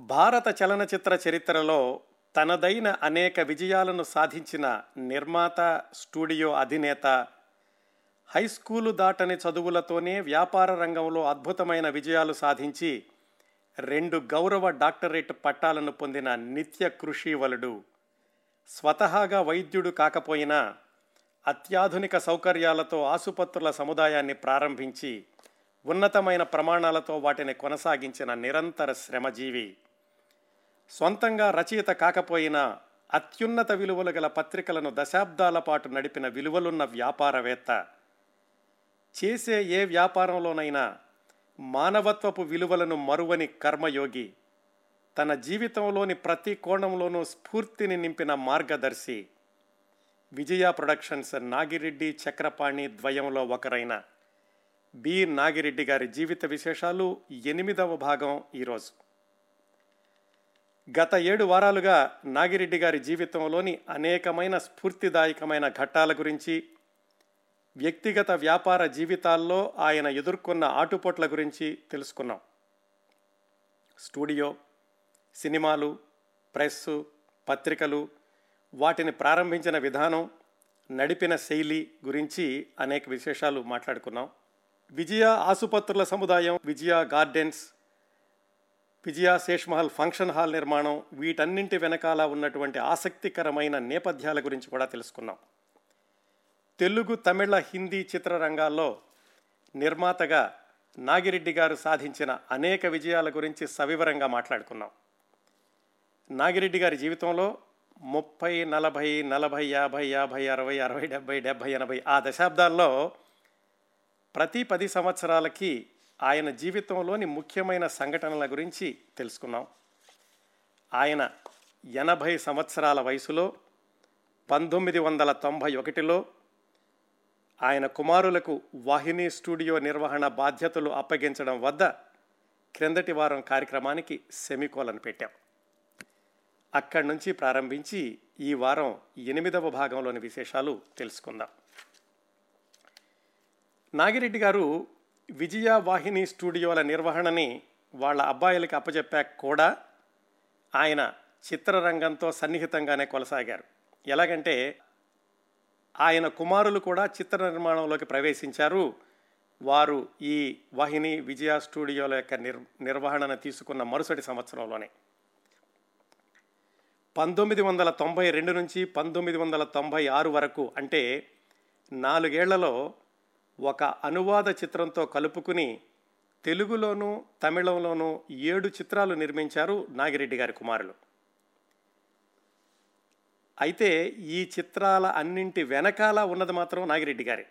భారత చలనచిత్ర చరిత్రలో తనదైన అనేక విజయాలను సాధించిన నిర్మాత స్టూడియో అధినేత హై స్కూలు దాటని చదువులతోనే వ్యాపార రంగంలో అద్భుతమైన విజయాలు సాధించి రెండు గౌరవ డాక్టరేట్ పట్టాలను పొందిన నిత్య కృషివలుడు. స్వతహాగా వైద్యుడు కాకపోయినా అత్యాధునిక సౌకర్యాలతో ఆసుపత్రుల సముదాయాన్ని ప్రారంభించి ఉన్నతమైన ప్రమాణాలతో వాటిని కొనసాగించిన నిరంతర శ్రమజీవి. సొంతంగా రచయిత కాకపోయినా అత్యున్నత విలువలు గల పత్రికలను దశాబ్దాల పాటు నడిపిన విలువలున్న వ్యాపారవేత్త. చేసే ఏ వ్యాపారంలోనైనా మానవత్వపు విలువలను మరువని కర్మయోగి తన జీవితంలోని ప్రతి కోణంలోనూ స్ఫూర్తిని నింపిన మార్గదర్శి. విజయ ప్రొడక్షన్స్ నాగిరెడ్డి చక్రపాణి ద్వయంలో ఒకరైన బి. నాగిరెడ్డి గారి జీవిత విశేషాలు ఎనిమిదవ భాగం ఈరోజు. గత ఏడు వారాలుగా నాగిరెడ్డి గారి జీవితంలోని అనేకమైన స్ఫూర్తిదాయకమైన ఘట్టాల గురించి వ్యక్తిగత వ్యాపార జీవితాల్లో ఆయన ఎదుర్కొన్న ఆటుపోట్ల గురించి తెలుసుకున్నాం. స్టూడియో సినిమాలు ప్రెస్సు పత్రికలు వాటిని ప్రారంభించిన విధానం నడిపిన శైలి గురించి అనేక విశేషాలు మాట్లాడుకున్నాం. విజయ ఆసుపత్రుల సముదాయం Vijaya gardens Vijaya Sheshmahal function hall నిర్మాణం వీటన్నింటి వెనకాల ఉన్నటువంటి ఆసక్తికరమైన నేపథ్యాల గురించి కూడా తెలుసుకున్నాం. తెలుగు తమిళ హిందీ చిత్రరంగాల్లో నిర్మాతగా నాగిరెడ్డి గారు సాధించిన అనేక విజయాల గురించి సవివరంగా మాట్లాడుకున్నాం. నాగిరెడ్డి గారి జీవితంలో ముప్పై నలభై నలభై యాభై యాభై అరవై అరవై డెబ్బై డెబ్బై ఎనభై ఆ దశాబ్దాల్లో ప్రతి పది సంవత్సరాలకి ఆయన జీవితంలోని ముఖ్యమైన సంఘటనల గురించి తెలుసుకున్నాం ఆయన ఎనభై సంవత్సరాల వయసులో పంతొమ్మిది వందల తొంభై ఒకటిలో ఆయన కుమారులకు వాహిని స్టూడియో నిర్వహణ బాధ్యతలు అప్పగించడం వద్ద క్రిందటి వారం కార్యక్రమానికి సెమికోలను పెట్టాం. అక్కడి నుంచి ప్రారంభించి ఈ వారం ఎనిమిదవ భాగంలోని విశేషాలు తెలుసుకుందాం. నాగిరెడ్డి గారు విజయ వాహిని స్టూడియోల నిర్వహణని వాళ్ళ అబ్బాయిలకి అప్పచెప్పాక కూడా ఆయన చిత్రరంగంతో సన్నిహితంగానే కొనసాగారు. ఎలాగంటే ఆయన కుమారులు కూడా చిత్ర నిర్మాణంలోకి ప్రవేశించారు. వారు ఈ వాహిని విజయ స్టూడియోల యొక్క నిర్ నిర్వహణను తీసుకున్న మరుసటి సంవత్సరంలోనే. పంతొమ్మిది వందల తొంభై రెండు నుంచి పంతొమ్మిది వందల తొంభై ఆరు వరకు అంటే నాలుగేళ్ళలో ఒక అనువాద చిత్రంతో కలుపుకుని తెలుగులోనూ తమిళంలోనూ ఏడు చిత్రాలు నిర్మించారు నాగిరెడ్డి గారి కుమారులు. అయితే ఈ చిత్రాల అన్నింటి వెనకాల ఉన్నది మాత్రం నాగిరెడ్డి గారి.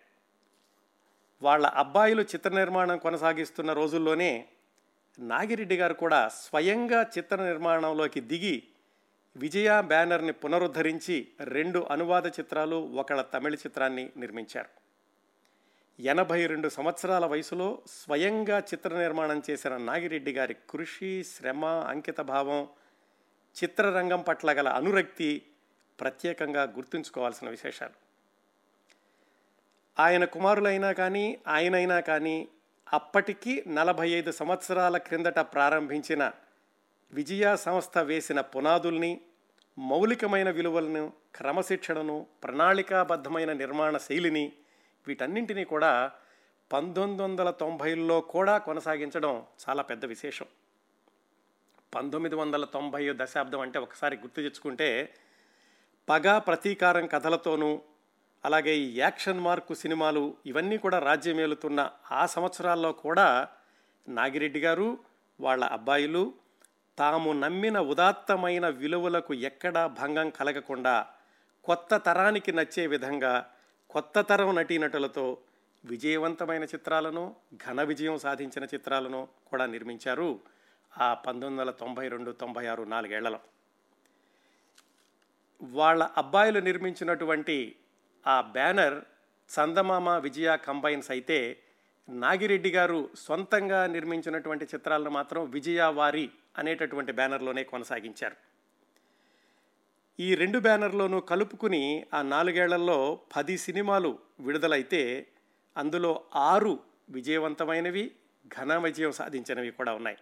వాళ్ళ అబ్బాయిలు చిత్ర నిర్మాణం కొనసాగిస్తున్న రోజుల్లోనే నాగిరెడ్డి గారు కూడా స్వయంగా చిత్ర నిర్మాణంలోకి దిగి విజయ బ్యానర్ని పునరుద్ధరించి రెండు అనువాద చిత్రాలు ఒకళ్ళ తమిళ చిత్రాన్ని నిర్మించారు. ఎనభై రెండు సంవత్సరాల వయసులో స్వయంగా చిత్ర నిర్మాణం చేసిన నాగిరెడ్డి గారి కృషి శ్రమ అంకితభావం చిత్రరంగం పట్ల గల అనురక్తి ప్రత్యేకంగా గుర్తుంచుకోవాల్సిన విశేషాలు. ఆయన కుమారులైనా కానీ ఆయనైనా కానీ అప్పటికి నలభై ఐదు సంవత్సరాల క్రిందట ప్రారంభించిన విజయ సంస్థ వేసిన పునాదుల్ని మౌలికమైన విలువలను క్రమశిక్షణను ప్రణాళికాబద్ధమైన నిర్మాణ శైలిని వీటన్నింటినీ కూడా పంతొమ్మిది వందల తొంభైలో కూడా కొనసాగించడం చాలా పెద్ద విశేషం. పంతొమ్మిది వందల తొంభై దశాబ్దం అంటే ఒకసారి గుర్తు తెచ్చుకుంటే పగ ప్రతీకారం కథలతోనూ అలాగే ఈ యాక్షన్ మార్కు సినిమాలు ఇవన్నీ కూడా రాజ్యమేలుతున్న ఆ సంవత్సరాల్లో కూడా నాగిరెడ్డి గారు వాళ్ళ అబ్బాయిలు తాము నమ్మిన ఉదాత్తమైన విలువలకు ఎక్కడా భంగం కలగకుండా కొత్త తరానికి నచ్చే విధంగా కొత్త తరం నటీనటులతో విజయవంతమైన చిత్రాలను ఘన విజయం సాధించిన చిత్రాలను కూడా నిర్మించారు ఆ పంతొమ్మిది వందల తొంభై రెండు తొంభై ఆరు నాలుగేళ్ళలో. వాళ్ళ అబ్బాయిలు నిర్మించినటువంటి ఆ బ్యానర్ చందమామ విజయ కంబైన్స్ అయితే నాగిరెడ్డి గారు సొంతంగా నిర్మించినటువంటి చిత్రాలను మాత్రం విజయ వారి అనేటటువంటి బ్యానర్లోనే కొనసాగించారు. ఈ రెండు బ్యానర్లోనూ కలుపుకుని ఆ నాలుగేళ్ళలో పది సినిమాలు విడుదలైతే అందులో ఆరు విజయవంతమైనవి ఘన విజయం సాధించినవి కూడా ఉన్నాయి.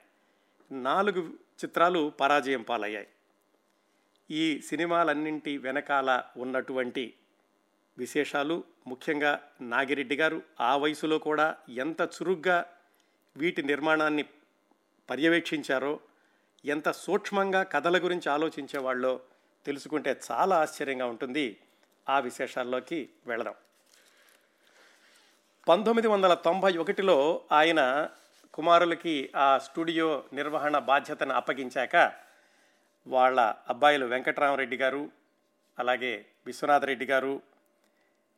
నాలుగు చిత్రాలు పరాజయం పాలయ్యాయి. ఈ సినిమాలన్నింటి వెనకాల ఉన్నటువంటి విశేషాలు ముఖ్యంగా నాగిరెడ్డి గారు ఆ వయసులో కూడా ఎంత చురుగ్గా వీటి నిర్మాణాన్ని పర్యవేక్షించారో ఎంత సూక్ష్మంగా కథల గురించి ఆలోచించేవాళ్ళో తెలుసుకుంటే చాలా ఆశ్చర్యంగా ఉంటుంది. ఆ విశేషాల్లోకి వెళదాం. పంతొమ్మిది వందల తొంభై ఒకటిలో ఆయన కుమారులకి ఆ స్టూడియో నిర్వహణ బాధ్యతను అప్పగించాక వాళ్ళ అబ్బాయిలు వెంకటరామరెడ్డి గారు అలాగే విశ్వనాథరెడ్డి గారు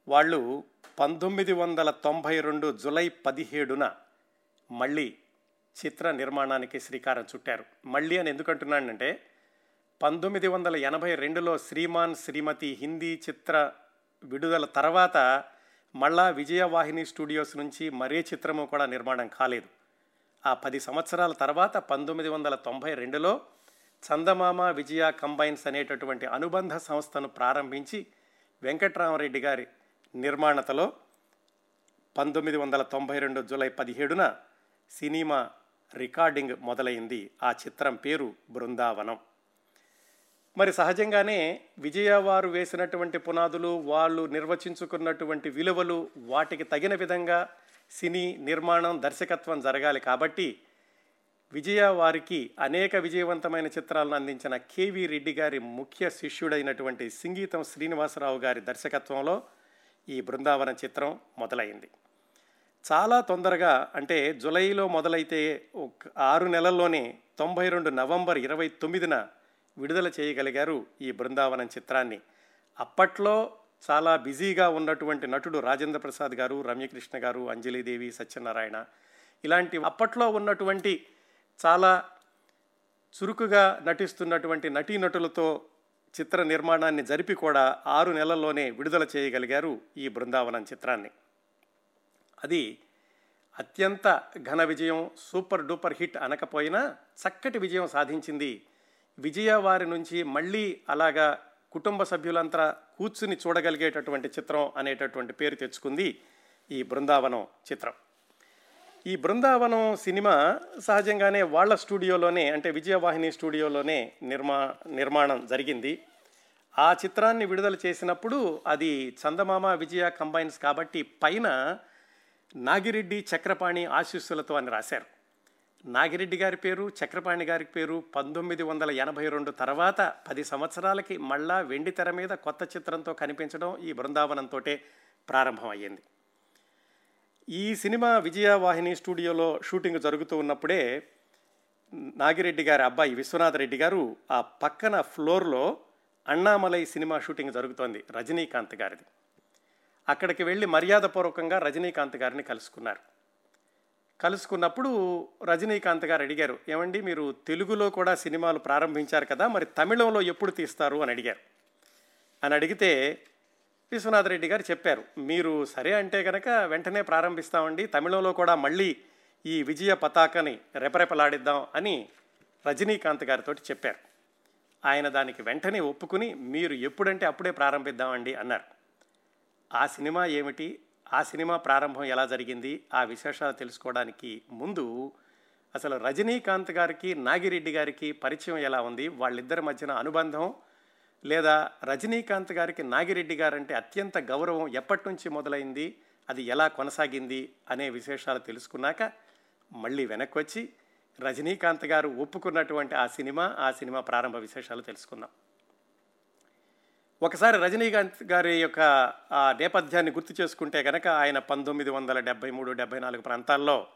వాళ్ళు పంతొమ్మిది వందల తొంభై రెండు జులై పదిహేడున మళ్ళీ చిత్ర నిర్మాణానికి శ్రీకారం చుట్టారు. మళ్ళీ అని ఎందుకంటున్నానంటే పంతొమ్మిది వందల ఎనభై రెండులో శ్రీమాన్ శ్రీమతి హిందీ చిత్ర విడుదల తర్వాత మళ్ళా విజయవాహిని స్టూడియోస్ నుంచి మరే చిత్రము కూడా నిర్మాణం కాలేదు. ఆ పది సంవత్సరాల తర్వాత పంతొమ్మిది వందల తొంభై రెండులో చందమామ విజయ కంబైన్స్ అనేటటువంటి అనుబంధ సంస్థను ప్రారంభించి వెంకట్రామరెడ్డి గారి నిర్మాణతలో పంతొమ్మిది వందల తొంభై రెండు జూలై పదిహేడున సినిమా రికార్డింగ్ మొదలైంది. ఆ చిత్రం పేరు బృందావనం. మరి సహజంగానే విజయ వారు వేసినటువంటి పునాదులు వాళ్ళు నిర్వచించుకున్నటువంటి విలువలు వాటికి తగిన విధంగా సినీ నిర్మాణం దర్శకత్వం జరగాలి కాబట్టి విజయ వారికి అనేక విజయవంతమైన చిత్రాలను అందించిన కేవి రెడ్డి గారి ముఖ్య శిష్యుడైనటువంటి సింగీతం శ్రీనివాసరావు గారి దర్శకత్వంలో ఈ బృందావనం చిత్రం మొదలైంది. చాలా తొందరగా అంటే జులైలో మొదలైతే ఒక ఆరు నెలల్లోనే తొంభై రెండు నవంబర్ ఇరవై తొమ్మిదిన విడుదల చేయగలిగారు ఈ బృందావనం చిత్రాన్ని. అప్పట్లో చాలా బిజీగా ఉన్నటువంటి నటుడు రాజేంద్ర ప్రసాద్ గారు రమ్యకృష్ణ గారు అంజలిదేవి సత్యనారాయణ ఇలాంటి అప్పట్లో ఉన్నటువంటి చాలా చురుకుగా నటిస్తున్నటువంటి నటీనటులతో చిత్ర నిర్మాణాన్ని జరిపి కూడా ఆరు నెలల్లోనే విడుదల చేయగలిగారు ఈ బృందావనం చిత్రాన్ని. అది అత్యంత ఘన విజయం సూపర్ డూపర్ హిట్ అనకపోయినా చక్కటి విజయం సాధించింది విజయ వారి నుంచి మళ్ళీ అలాగా కుటుంబ సభ్యులంతా కూర్చుని చూడగలిగేటటువంటి చిత్రం అనేటటువంటి పేరు తెచ్చుకుంది ఈ బృందావనం చిత్రం. ఈ బృందావనం సినిమా సహజంగానే వాళ్ళ స్టూడియోలోనే అంటే విజయవాహిని స్టూడియోలోనే నిర్మా నిర్మాణం జరిగింది. ఆ చిత్రాన్ని విడుదల చేసినప్పుడు అది చందమామ విజయ కంబైన్స్ కాబట్టి పైన నాగిరెడ్డి చక్రపాణి ఆశీస్సులతో అని రాశారు. నాగిరెడ్డి గారి పేరు చక్రపాణి గారి పేరు పంతొమ్మిది వందల ఎనభై రెండు తర్వాత పది సంవత్సరాలకి మళ్ళా వెండి తెర మీద కొత్త చిత్రంతో కనిపించడం ఈ బృందావనంతో ప్రారంభమయ్యింది. ఈ సినిమా విజయవాహిని స్టూడియోలో షూటింగ్ జరుగుతూ ఉన్నప్పుడే నాగిరెడ్డి గారి అబ్బాయి విశ్వనాథ్ రెడ్డి గారు ఆ పక్కన ఫ్లోర్లో అన్నామలై సినిమా షూటింగ్ జరుగుతోంది రజనీకాంత్ గారిది. అక్కడికి వెళ్ళి మర్యాదపూర్వకంగా రజనీకాంత్ గారిని కలుసుకున్నారు. కలుసుకున్నప్పుడు రజనీకాంత్ గారు అడిగారు ఏమండి మీరు తెలుగులో కూడా సినిమాలు ప్రారంభించారు కదా మరి తమిళంలో ఎప్పుడు తీస్తారు? అని అడిగారు. అని అడిగితే విశ్వనాథ రెడ్డి గారు చెప్పారు మీరు సరే అంటే కనుక వెంటనే ప్రారంభిస్తామండి తమిళంలో కూడా మళ్ళీ ఈ విజయ పతాకని రెపరెపలాడిద్దాం అని రజనీకాంత్ గారితో చెప్పారు. ఆయన దానికి వెంటనే ఒప్పుకుని మీరు ఎప్పుడంటే అప్పుడే ప్రారంభిద్దామండి అన్నారు. ఆ సినిమా ఏమిటి? ఆ సినిమా ప్రారంభం ఎలా జరిగింది? ఆ విశేషాలు తెలుసుకోవడానికి ముందు అసలు రజనీకాంత్ గారికి నాగిరెడ్డి గారికి పరిచయం ఎలా ఉంది? వాళ్ళిద్దరి మధ్యన అనుబంధం లేదా రజనీకాంత్ గారికి నాగిరెడ్డి గారంటే అత్యంత గౌరవం ఎప్పటి నుంచి మొదలైంది? అది ఎలా కొనసాగింది? అనే విశేషాలు తెలుసుకున్నాక మళ్ళీ వెనక్కి వచ్చి రజనీకాంత్ గారు ఒప్పుకున్నటువంటి ఆ సినిమా ఆ సినిమా ప్రారంభ విశేషాలు తెలుసుకుందాం. ఒకసారి రజనీకాంత్ గారి యొక్క ఆ నేపథ్యాన్ని గుర్తు చేసుకుంటే కనుక ఆయన పంతొమ్మిది వందల డెబ్బై మూడు డెబ్బై నాలుగు ప్రాంతాల్లో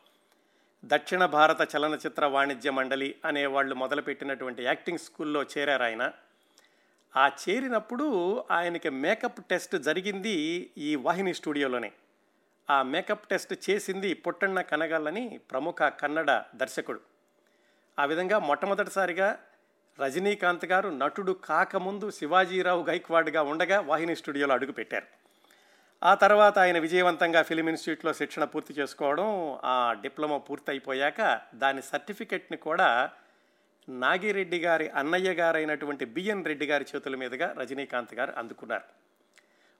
దక్షిణ భారత చలనచిత్ర వాణిజ్య మండలి అనే వాళ్ళు మొదలుపెట్టినటువంటి యాక్టింగ్ స్కూల్లో చేరారు ఆయన. ఆ చేరినప్పుడు ఆయనకి మేకప్ టెస్ట్ జరిగింది ఈ వాహిని స్టూడియోలోనే. ఆ మేకప్ టెస్ట్ చేసింది పొట్టన్న కనగాలని ప్రముఖ కన్నడ దర్శకుడు. ఆ విధంగా మొట్టమొదటిసారిగా రజనీకాంత్ గారు నటుడు కాకముందు శివాజీరావు గైక్వాడ్గా ఉండగా వాహిని స్టూడియోలో అడుగుపెట్టారు. ఆ తర్వాత ఆయన విజయవంతంగా ఫిలిం ఇన్స్టిట్యూట్లో శిక్షణ పూర్తి చేసుకోవడం ఆ డిప్లొమా పూర్తయిపోయాక దాని సర్టిఫికెట్ని కూడా నాగిరెడ్డి గారి అన్నయ్య గారైనటువంటి బిఎన్ రెడ్డి గారి చేతుల మీదుగా రజనీకాంత్ గారు అందుకున్నారు.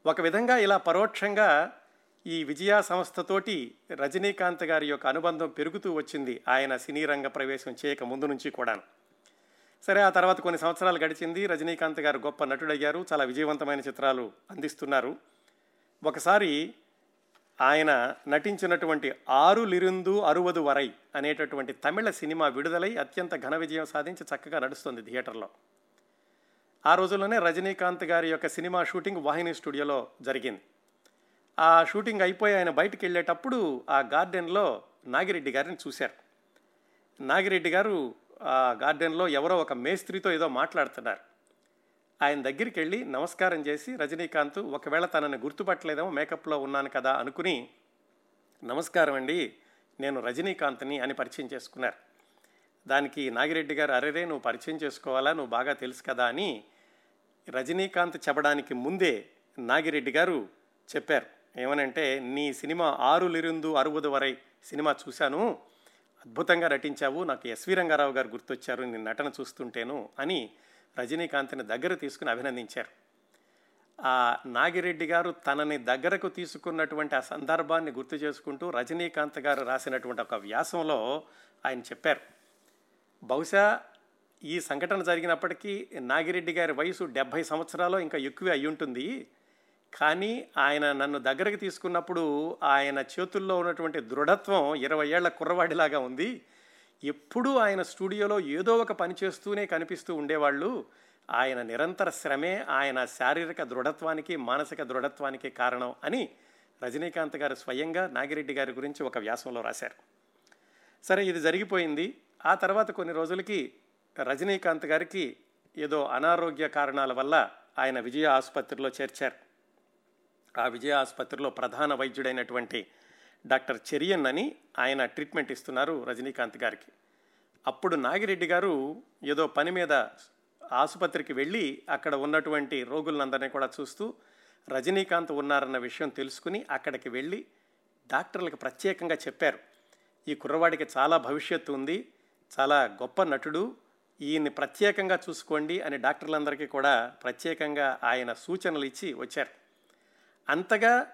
ఒక విధంగా ఇలా పరోక్షంగా ఈ విజయ సంస్థతోటి రజనీకాంత్ గారి యొక్క అనుబంధం పెరుగుతూ వచ్చింది. ఆయన సినీ రంగ ప్రవేశం చేయక ముందు నుంచి కూడాను. సరే ఆ తర్వాత కొన్ని సంవత్సరాలు గడిచింది. రజనీకాంత్ గారు గొప్ప నటుడయ్యారు. చాలా విజయవంతమైన చిత్రాలు అందిస్తున్నారు. ఒకసారి ఆయన నటించినటువంటి ఆరు లిరుందు అరువదు వరై అనేటటువంటి తమిళ సినిమా విడుదలై అత్యంత ఘన విజయం సాధించి చక్కగా నడుస్తుంది థియేటర్లో. ఆ రోజుల్లోనే రజనీకాంత్ గారి యొక్క సినిమా షూటింగ్ వాహిని స్టూడియోలో జరిగింది. ఆ షూటింగ్ అయిపోయి ఆయన బయటికి వెళ్ళేటప్పుడు ఆ గార్డెన్లో నాగిరెడ్డి గారిని చూశారు. నాగిరెడ్డి గారు గార్డెన్లో ఎవరో ఒక మేస్త్రితో ఏదో మాట్లాడుతున్నారు. ఆయన దగ్గరికి వెళ్ళి నమస్కారం చేసి రజనీకాంత్ ఒకవేళ తనని గుర్తుపట్టలేదేమో మేకప్లో ఉన్నాను కదా అనుకుని నమస్కారం అండి నేను రజనీకాంత్ని అని పరిచయం చేసుకున్నారు. దానికి నాగిరెడ్డి గారు అరేరే నువ్వు పరిచయం చేసుకోవాలా? నువ్వు బాగా తెలుసు కదా అని రజనీకాంత్ చెప్పడానికి ముందే నాగిరెడ్డి గారు చెప్పారు. ఏమనంటే నీ సినిమా ఆరు లిరుందు వరై సినిమా చూశాను. అద్భుతంగా నటించావు నాకు ఎస్వి రంగారావు గారు గుర్తొచ్చారు నేను నటన చూస్తుంటేను అని రజనీకాంత్ని దగ్గర తీసుకుని అభినందించారు. ఆ నాగిరెడ్డి గారు తనని దగ్గరకు తీసుకున్నటువంటి ఆ సందర్భాన్ని గుర్తు చేసుకుంటూ రజనీకాంత్ గారు రాసినటువంటి ఒక వ్యాసంలో ఆయన చెప్పారు బహుశా ఈ సంఘటన జరిగినప్పటికీ నాగిరెడ్డి గారి వయసు డెబ్భై సంవత్సరాలు ఇంకా ఎక్కువే అయి ఉంటుంది కానీ ఆయన నన్ను దగ్గరకు తీసుకున్నప్పుడు ఆయన చేతుల్లో ఉన్నటువంటి దృఢత్వం ఇరవై ఏళ్ళ కుర్రవాడిలాగా ఉంది. ఎప్పుడూ ఆయన స్టూడియోలో ఏదో ఒక పని చేస్తూనే కనిపిస్తూ ఉండేవాళ్ళు. ఆయన నిరంతర శ్రమే ఆయన శారీరక దృఢత్వానికి మానసిక దృఢత్వానికి కారణం అని రజనీకాంత్ గారు స్వయంగా నాగిరెడ్డి గారి గురించి ఒక వ్యాసంలో రాశారు. సరే ఇది జరిగిపోయింది. ఆ తర్వాత కొన్ని రోజులకి రజనీకాంత్ గారికి ఏదో అనారోగ్య కారణాల వల్ల ఆయన విజయ ఆసుపత్రిలో చేర్చారు. ఆ విజయ ఆసుపత్రిలో ప్రధాన వైద్యుడైనటువంటి డాక్టర్ చెరియన్ అని ఆయన ట్రీట్మెంట్ ఇస్తున్నారు రజనీకాంత్ గారికి. అప్పుడు నాగిరెడ్డి గారు ఏదో పని మీద ఆసుపత్రికి వెళ్ళి అక్కడ ఉన్నటువంటి రోగులందరినీ కూడా చూస్తూ రజనీకాంత్ ఉన్నారన్న విషయం తెలుసుకుని అక్కడికి వెళ్ళి డాక్టర్లకు ప్రత్యేకంగా చెప్పారు. ఈ కుర్రవాడికి చాలా భవిష్యత్తు ఉంది చాలా గొప్ప నటుడు ఈయన్ని ప్రత్యేకంగా చూసుకోండి అని డాక్టర్లందరికీ కూడా ప్రత్యేకంగా ఆయన సూచనలు ఇచ్చి వచ్చారు. అంతగా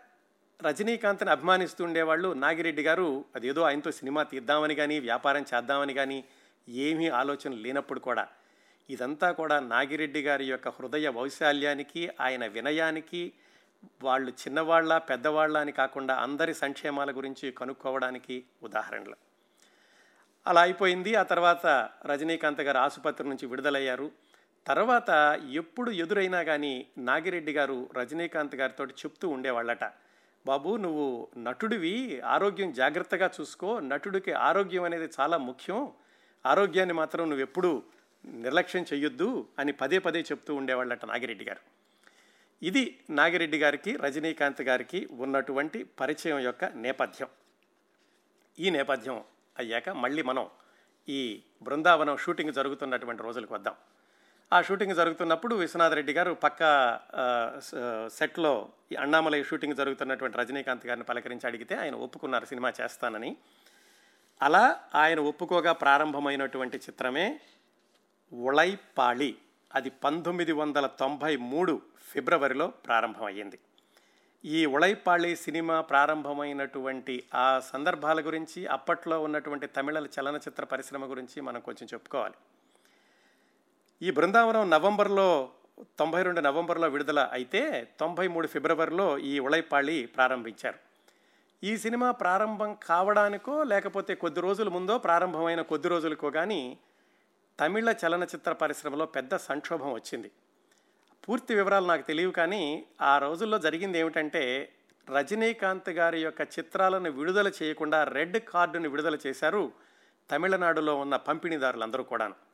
రజనీకాంత్ని అభిమానిస్తూ ఉండేవాళ్ళు నాగిరెడ్డి గారు. అదేదో ఆయనతో సినిమా తీద్దామని కానీ వ్యాపారం చేద్దామని కానీ ఏమీ ఆలోచన లేనప్పుడు కూడా ఇదంతా కూడా నాగిరెడ్డి గారి యొక్క హృదయ వైశాల్యానికి ఆయన వినయానికి వాళ్ళు చిన్నవాళ్ళ పెద్దవాళ్ళ అని కాకుండా అందరి సంక్షేమాల గురించి కనుక్కోవడానికి ఉదాహరణలు. అలా అయిపోయింది. ఆ తర్వాత రజనీకాంత్ గారు ఆసుపత్రి నుంచి విడుదలయ్యారు. తర్వాత ఎప్పుడు ఎదురైనా కానీ నాగిరెడ్డి గారు రజనీకాంత్ గారితో చెప్తూ ఉండేవాళ్ళట. బాబు నువ్వు నటుడివి ఆరోగ్యం జాగ్రత్తగా చూసుకో. నటుడికి ఆరోగ్యం అనేది చాలా ముఖ్యం. ఆరోగ్యాన్ని మాత్రం నువ్వు ఎప్పుడు నిర్లక్ష్యం చెయ్యొద్దు అని పదే పదే చెప్తూ ఉండేవాళ్ళట నాగిరెడ్డి గారు. ఇది నాగిరెడ్డి గారికి రజనీకాంత్ గారికి ఉన్నటువంటి పరిచయం యొక్క నేపథ్యం. ఈ నేపథ్యం అయ్యాక మళ్ళీ మనం ఈ బృందావనం షూటింగ్ జరుగుతున్నటువంటి రోజులకు వద్దాం. ఆ షూటింగ్ జరుగుతున్నప్పుడు విశ్వనాథ్ రెడ్డి గారు పక్క సెట్లో ఈ అన్నామలై షూటింగ్ జరుగుతున్నటువంటి రజనీకాంత్ గారిని పలకరించి అడిగితే ఆయన ఒప్పుకున్నారు సినిమా చేస్తానని. అలా ఆయన ఒప్పుకోగా ప్రారంభమైనటువంటి చిత్రమే ఉళైపాళి అది పంతొమ్మిది వందల తొంభై మూడు ఫిబ్రవరిలో ప్రారంభమయ్యింది. ఈ ఉళైపాళి సినిమా ప్రారంభమైనటువంటి ఆ సందర్భాల గురించి అప్పట్లో ఉన్నటువంటి తమిళ చలనచిత్ర పరిశ్రమ గురించి మనం కొంచెం చెప్పుకోవాలి. ఈ బృందావనం నవంబర్లో తొంభై రెండు నవంబర్లో విడుదల అయితే తొంభై మూడు ఫిబ్రవరిలో ఈ ఉళైపాళి ప్రారంభించారు. ఈ సినిమా ప్రారంభం కావడానికో లేకపోతే కొద్ది రోజుల ముందో ప్రారంభమైన కొద్ది రోజులకో కానీ తమిళ చలనచిత్ర పరిశ్రమలో పెద్ద సంక్షోభం వచ్చింది. పూర్తి వివరాలు నాకు తెలియవు కానీ ఆ రోజుల్లో జరిగింది ఏమిటంటే రజనీకాంత్ గారి యొక్క చిత్రాలను విడుదల చేయకుండా రెడ్ కార్డును విడుదల చేశారు తమిళనాడులో ఉన్న పంపిణీదారులందరూ కూడాను.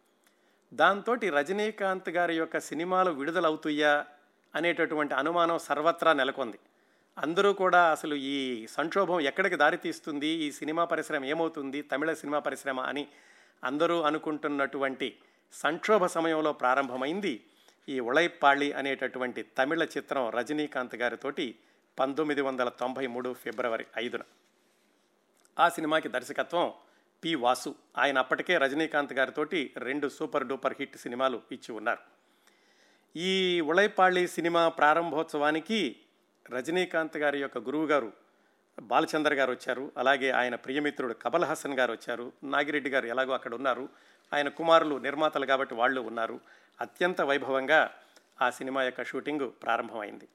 దాంతో రజనీకాంత్ గారి యొక్క సినిమాలు విడుదలవుతుయ్యా అనేటటువంటి అనుమానం సర్వత్రా నెలకొంది. అందరూ కూడా అసలు ఈ సంక్షోభం ఎక్కడికి దారితీస్తుంది ఈ సినిమా పరిశ్రమ ఏమవుతుంది? తమిళ సినిమా పరిశ్రమ అని అందరూ అనుకుంటున్నటువంటి సంక్షోభ సమయంలో ప్రారంభమైంది ఈ ఉళైపాళి అనేటటువంటి తమిళ చిత్రం రజనీకాంత్ గారితోటి పంతొమ్మిది వందల తొంభై మూడు ఫిబ్రవరి ఐదున. ఆ సినిమాకి దర్శకత్వం పి వాసు. ఆయన అప్పటికే రజనీకాంత్ గారితోటి రెండు సూపర్ డూపర్ హిట్ సినిమాలు ఇచ్చి ఉన్నారు. ఈ ఉళైపాళి సినిమా ప్రారంభోత్సవానికి రజనీకాంత్ గారి యొక్క గురువు గారు బాలచందర్ గారు వచ్చారు. అలాగే ఆయన ప్రియమిత్రుడు కమల్ హాసన్ గారు వచ్చారు. నాగిరెడ్డి గారు ఎలాగో అక్కడ ఉన్నారు. ఆయన కుమారులు నిర్మాతలు కాబట్టి వాళ్ళు ఉన్నారు. అత్యంత వైభవంగా ఆ సినిమా యొక్క షూటింగ్ ప్రారంభమైంది.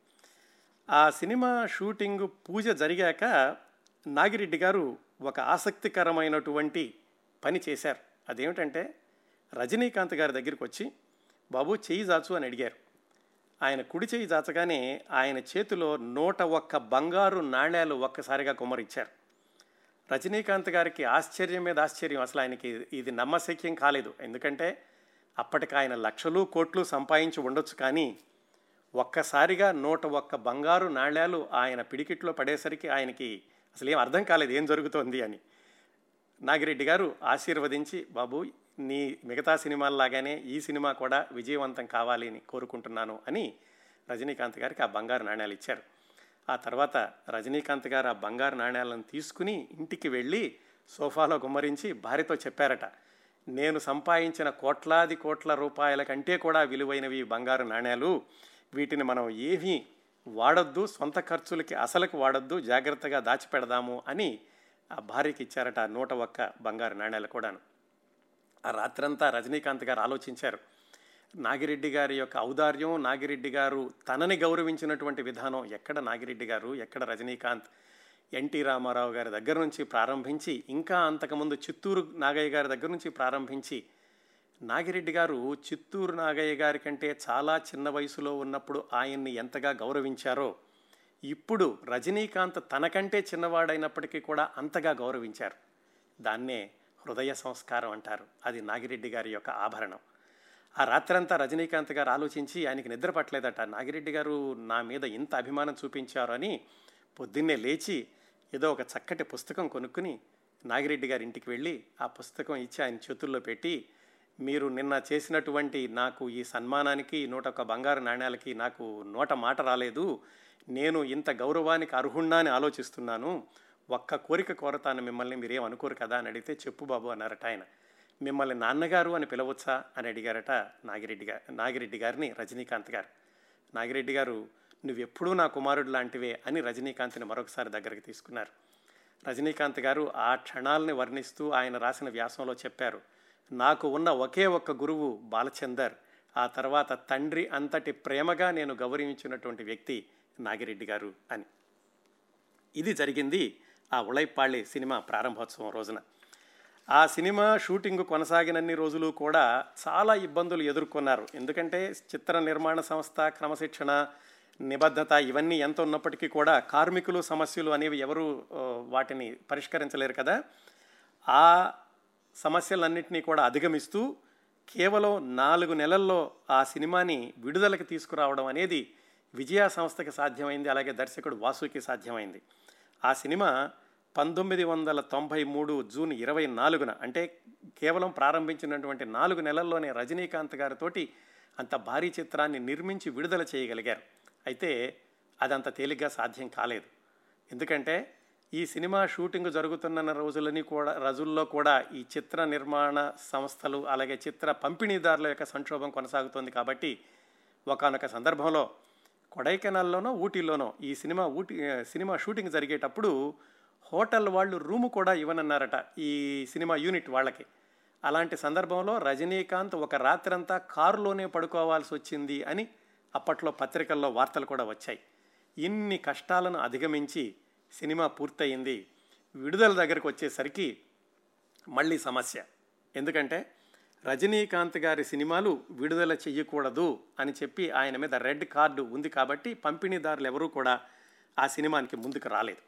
ఆ సినిమా షూటింగ్ పూజ జరిగాక నాగిరెడ్డి గారు ఒక ఆసక్తికరమైనటువంటి పని చేశారు. అదేమిటంటే రజనీకాంత్ గారి దగ్గరికి వచ్చి బాబు చెయ్యి జాచు అని అడిగారు. ఆయన కుడి చేయి జాచగానే ఆయన చేతిలో నూట ఒక్క బంగారు నాణ్యాలు ఒక్కసారిగా కుమ్మరిచ్చారు. రజనీకాంత్ గారికి ఆశ్చర్యం మీద ఆశ్చర్యం. అసలు ఆయనకి ఇది నమ్మశక్యం కాలేదు. ఎందుకంటే అప్పటికి ఆయన లక్షలు కోట్లు సంపాదించి ఉండొచ్చు కానీ ఒక్కసారిగా నూట ఒక్క బంగారు నాణ్యాలు ఆయన పిడికిట్లో పడేసరికి ఆయనకి అసలు ఏం అర్థం కాలేదు ఏం జరుగుతోంది అని. నాగిరెడ్డి గారు ఆశీర్వదించి బాబు నీ మిగతా సినిమాల్లాగానే ఈ సినిమా కూడా విజయవంతం కావాలి అని కోరుకుంటున్నాను అని రజనీకాంత్ గారికి ఆ బంగారు నాణ్యాలు ఇచ్చారు. ఆ తర్వాత రజనీకాంత్ గారు ఆ బంగారు నాణ్యాలను తీసుకుని ఇంటికి వెళ్ళి సోఫాలో గుమ్మరించి భార్యతో చెప్పారట నేను సంపాదించిన కోట్లాది కోట్ల రూపాయల కంటే కూడా విలువైనవి బంగారు నాణ్యాలు. వీటిని మనం ఏమీ వాడొద్దు సొంత ఖర్చులకి అసలుకి వాడొద్దు జాగ్రత్తగా దాచిపెడదాము అని ఆ భార్యకి ఇచ్చారట నూట ఒక్క బంగారు నాణ్యాలు కూడాను. ఆ రాత్రంతా రజనీకాంత్ గారు ఆలోచించారు. నాగిరెడ్డి గారి యొక్క ఔదార్యం నాగిరెడ్డి గారు తనని గౌరవించినటువంటి విధానం ఎక్కడ నాగిరెడ్డి గారు ఎక్కడ రజనీకాంత్? ఎన్టీ రామారావు గారి దగ్గర నుంచి ప్రారంభించి ఇంకా అంతకుముందు చిత్తూరు నాగయ్య గారి దగ్గర నుంచి ప్రారంభించి నాగిరెడ్డి గారు చిత్తూరు నాగయ్య గారి కంటే చాలా చిన్న వయసులో ఉన్నప్పుడు ఆయన్ని ఎంతగా గౌరవించారో ఇప్పుడు రజనీకాంత్ తనకంటే చిన్నవాడైనప్పటికీ కూడా అంతగా గౌరవించారు. దాన్నే హృదయ సంస్కారం అంటారు. అది నాగిరెడ్డి గారి యొక్క ఆభరణం. ఆ రాత్రంతా రజనీకాంత్ గారు ఆలోచించి ఆయనకి నిద్ర పట్టలేదట నాగిరెడ్డి గారు నా మీద ఇంత అభిమానం చూపించారు అని పొద్దున్నే లేచి ఏదో ఒక చక్కటి పుస్తకం కొనుక్కుని నాగిరెడ్డి గారి ఇంటికి వెళ్ళి ఆ పుస్తకం ఇచ్చి ఆయన చేతుల్లో పెట్టి మీరు నిన్న చేసినటువంటి నాకు ఈ సన్మానానికి నూట ఒక బంగారు నాణ్యాలకి నాకు నోట మాట రాలేదు. నేను ఇంత గౌరవానికి అర్హుణ్ణా అని ఆలోచిస్తున్నాను. ఒక్క కోరిక కోరతాను మిమ్మల్ని. మీరేం అనుకోరు కదా అని అడిగితే చెప్పు బాబు అన్నారట ఆయన. మిమ్మల్ని నాన్నగారు అని పిలవచ్చా అని అడిగారట నాగిరెడ్డి గారు నాగిరెడ్డి గారిని రజనీకాంత్ గారు. నాగిరెడ్డి గారు నువ్వెప్పుడూ నా కుమారుడు లాంటివే అని రజనీకాంత్ని మరొకసారి దగ్గరికి తీసుకున్నారు. రజనీకాంత్ గారు ఆ క్షణాలని వర్ణిస్తూ ఆయన రాసిన వ్యాసంలో చెప్పారు. నాకు ఉన్న ఒకే ఒక్క గురువు బాలచందర్ ఆ తర్వాత తండ్రి అంతటి ప్రేమగా నేను గౌరవించినటువంటి వ్యక్తి నాగిరెడ్డి గారు అని. ఇది జరిగింది ఆ ఉళైపాళ్ళి సినిమా ప్రారంభోత్సవం రోజున. ఆ సినిమా షూటింగ్ కొనసాగినన్ని రోజులు కూడా చాలా ఇబ్బందులు ఎదుర్కొన్నారు. ఎందుకంటే చిత్ర నిర్మాణ సంస్థ క్రమశిక్షణ నిబద్ధత ఇవన్నీ ఎంత ఉన్నప్పటికీ కూడా కార్మికులు సమస్యలు అనేవి ఎవరు వాటిని పరిష్కరించలేరు కదా. ఆ సమస్యలన్నింటినీ కూడా అధిగమిస్తూ కేవలం నాలుగు నెలల్లో ఆ సినిమాని విడుదలకి తీసుకురావడం అనేది విజయ సంస్థకి సాధ్యమైంది అలాగే దర్శకుడు వాసుకి సాధ్యమైంది. ఆ సినిమా పంతొమ్మిది వందల తొంభై మూడు జూన్ ఇరవై నాలుగున అంటే కేవలం ప్రారంభించినటువంటి నాలుగు నెలల్లోనే రజనీకాంత్ గారితోటి అంత భారీ చిత్రాన్ని నిర్మించి విడుదల చేయగలిగారు. అయితే అదంత తేలిగ్గా సాధ్యం కాలేదు. ఎందుకంటే ఈ సినిమా షూటింగ్ జరుగుతున్న రోజులని కూడా రోజుల్లో కూడా ఈ చిత్ర నిర్మాణ సంస్థలు అలాగే చిత్ర పంపిణీదారుల యొక్క సంక్షోభం కొనసాగుతోంది కాబట్టి ఒకానొక సందర్భంలో కొడైకెనాల్లోనో ఊటీలోనో ఈ సినిమా ఊటీ సినిమా షూటింగ్ జరిగేటప్పుడు హోటల్ వాళ్ళు రూము కూడా ఇవ్వనన్నారట ఈ సినిమా యూనిట్ వాళ్ళకి. అలాంటి సందర్భంలో రజనీకాంత్ ఒక రాత్రంతా కారులోనే పడుకోవాల్సి వచ్చింది అని అప్పట్లో పత్రికల్లో వార్తలు కూడా వచ్చాయి. ఇన్ని కష్టాలను అధిగమించి సినిమా పూర్తయింది విడుదల దగ్గరకు వచ్చేసరికి మళ్ళీ సమస్య. ఎందుకంటే రజనీకాంత్ గారి సినిమాలు విడుదల చెయ్యకూడదు అని చెప్పి ఆయన మీద రెడ్ కార్డు ఉంది కాబట్టి పంపిణీదారులు ఎవరూ కూడా ఆ సినిమానికి ముందుకు రాలేదు.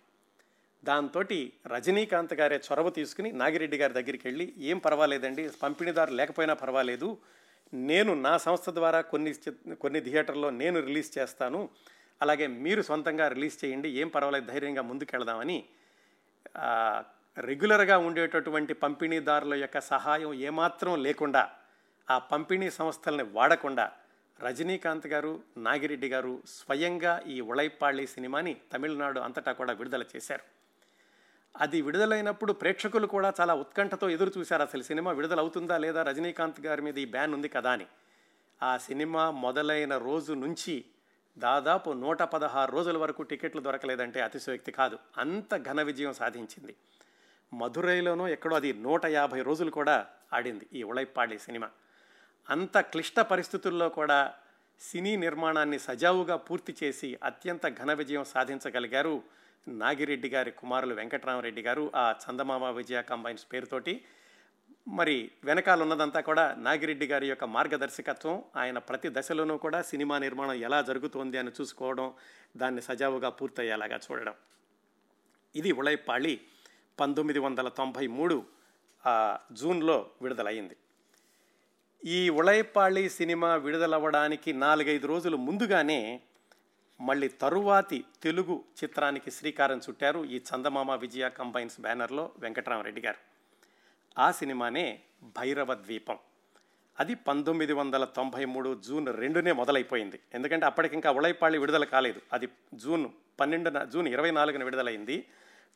దాంతో రజనీకాంత్ గారే చొరవ తీసుకుని నాగిరెడ్డి గారి దగ్గరికి వెళ్ళి ఏం పర్వాలేదండి పంపిణీదారు లేకపోయినా పర్వాలేదు. నేను నా సంస్థ ద్వారా కొన్ని కొన్ని థియేటర్లో నేను రిలీజ్ చేస్తాను. అలాగే మీరు సొంతంగా రిలీజ్ చేయండి ఏం పర్వాలేదు ధైర్యంగా ముందుకెళ్దామని రెగ్యులర్గా ఉండేటటువంటి పంపిణీదారుల యొక్క సహాయం ఏమాత్రం లేకుండా ఆ పంపిణీ సంస్థల్ని వాడకుండా రజనీకాంత్ గారు నాగిరెడ్డి గారు స్వయంగా ఈ ఉళైపాళ్ళి సినిమాని తమిళనాడు అంతటా కూడా విడుదల చేశారు. అది విడుదలైనప్పుడు ప్రేక్షకులు కూడా చాలా ఉత్కంఠతో ఎదురు చూశారు అసలు సినిమా విడుదలవుతుందా లేదా రజనీకాంత్ గారి మీద ఈ బ్యాన్ ఉంది కదా అని. ఆ సినిమా మొదలైన రోజు నుంచి దాదాపు నూట పదహారు రోజుల వరకు టికెట్లు దొరకలేదంటే అతిశయోక్తి కాదు. అంత ఘన విజయం సాధించింది. మధురైలోనూ ఎక్కడో అది నూట యాభై రోజులు కూడా ఆడింది ఈ ఉళైపాళి సినిమా. అంత క్లిష్ట పరిస్థితుల్లో కూడా సినీ నిర్మాణాన్ని సజావుగా పూర్తి చేసి అత్యంత ఘన విజయం సాధించగలిగారు నాగిరెడ్డి గారి కుమారులు వెంకటరామరెడ్డి గారు. ఆ చందమామ విజయ కంబైన్స్ పేరుతోటి మరి వెనకాల ఉన్నదంతా కూడా నాగిరెడ్డి గారి యొక్క మార్గదర్శకత్వం. ఆయన ప్రతి దశలోనూ కూడా సినిమా నిర్మాణం ఎలా జరుగుతోంది అని చూసుకోవడం దాన్ని సజావుగా పూర్తయ్యేలాగా చూడడం. ఇది ఉళైపాళి పంతొమ్మిది వందల తొంభై మూడు జూన్లో విడుదలయ్యింది. ఈ ఉళైపాళి సినిమా విడుదలవ్వడానికి నాలుగైదు రోజులు ముందుగానే మళ్ళీ తరువాతి తెలుగు చిత్రానికి శ్రీకారం చుట్టారు ఈ చందమామ విజయ కంబైన్స్ బ్యానర్లో వెంకటరామరెడ్డి గారు. ఆ సినిమానే భైరవ ద్వీపం అది పంతొమ్మిది వందల తొంభై మూడు జూన్ రెండునే మొదలైపోయింది. ఎందుకంటే అప్పటికింకా ఉళైపాళి విడుదల కాలేదు. అది జూన్ పన్నెండున జూన్ ఇరవై నాలుగున విడుదలైంది.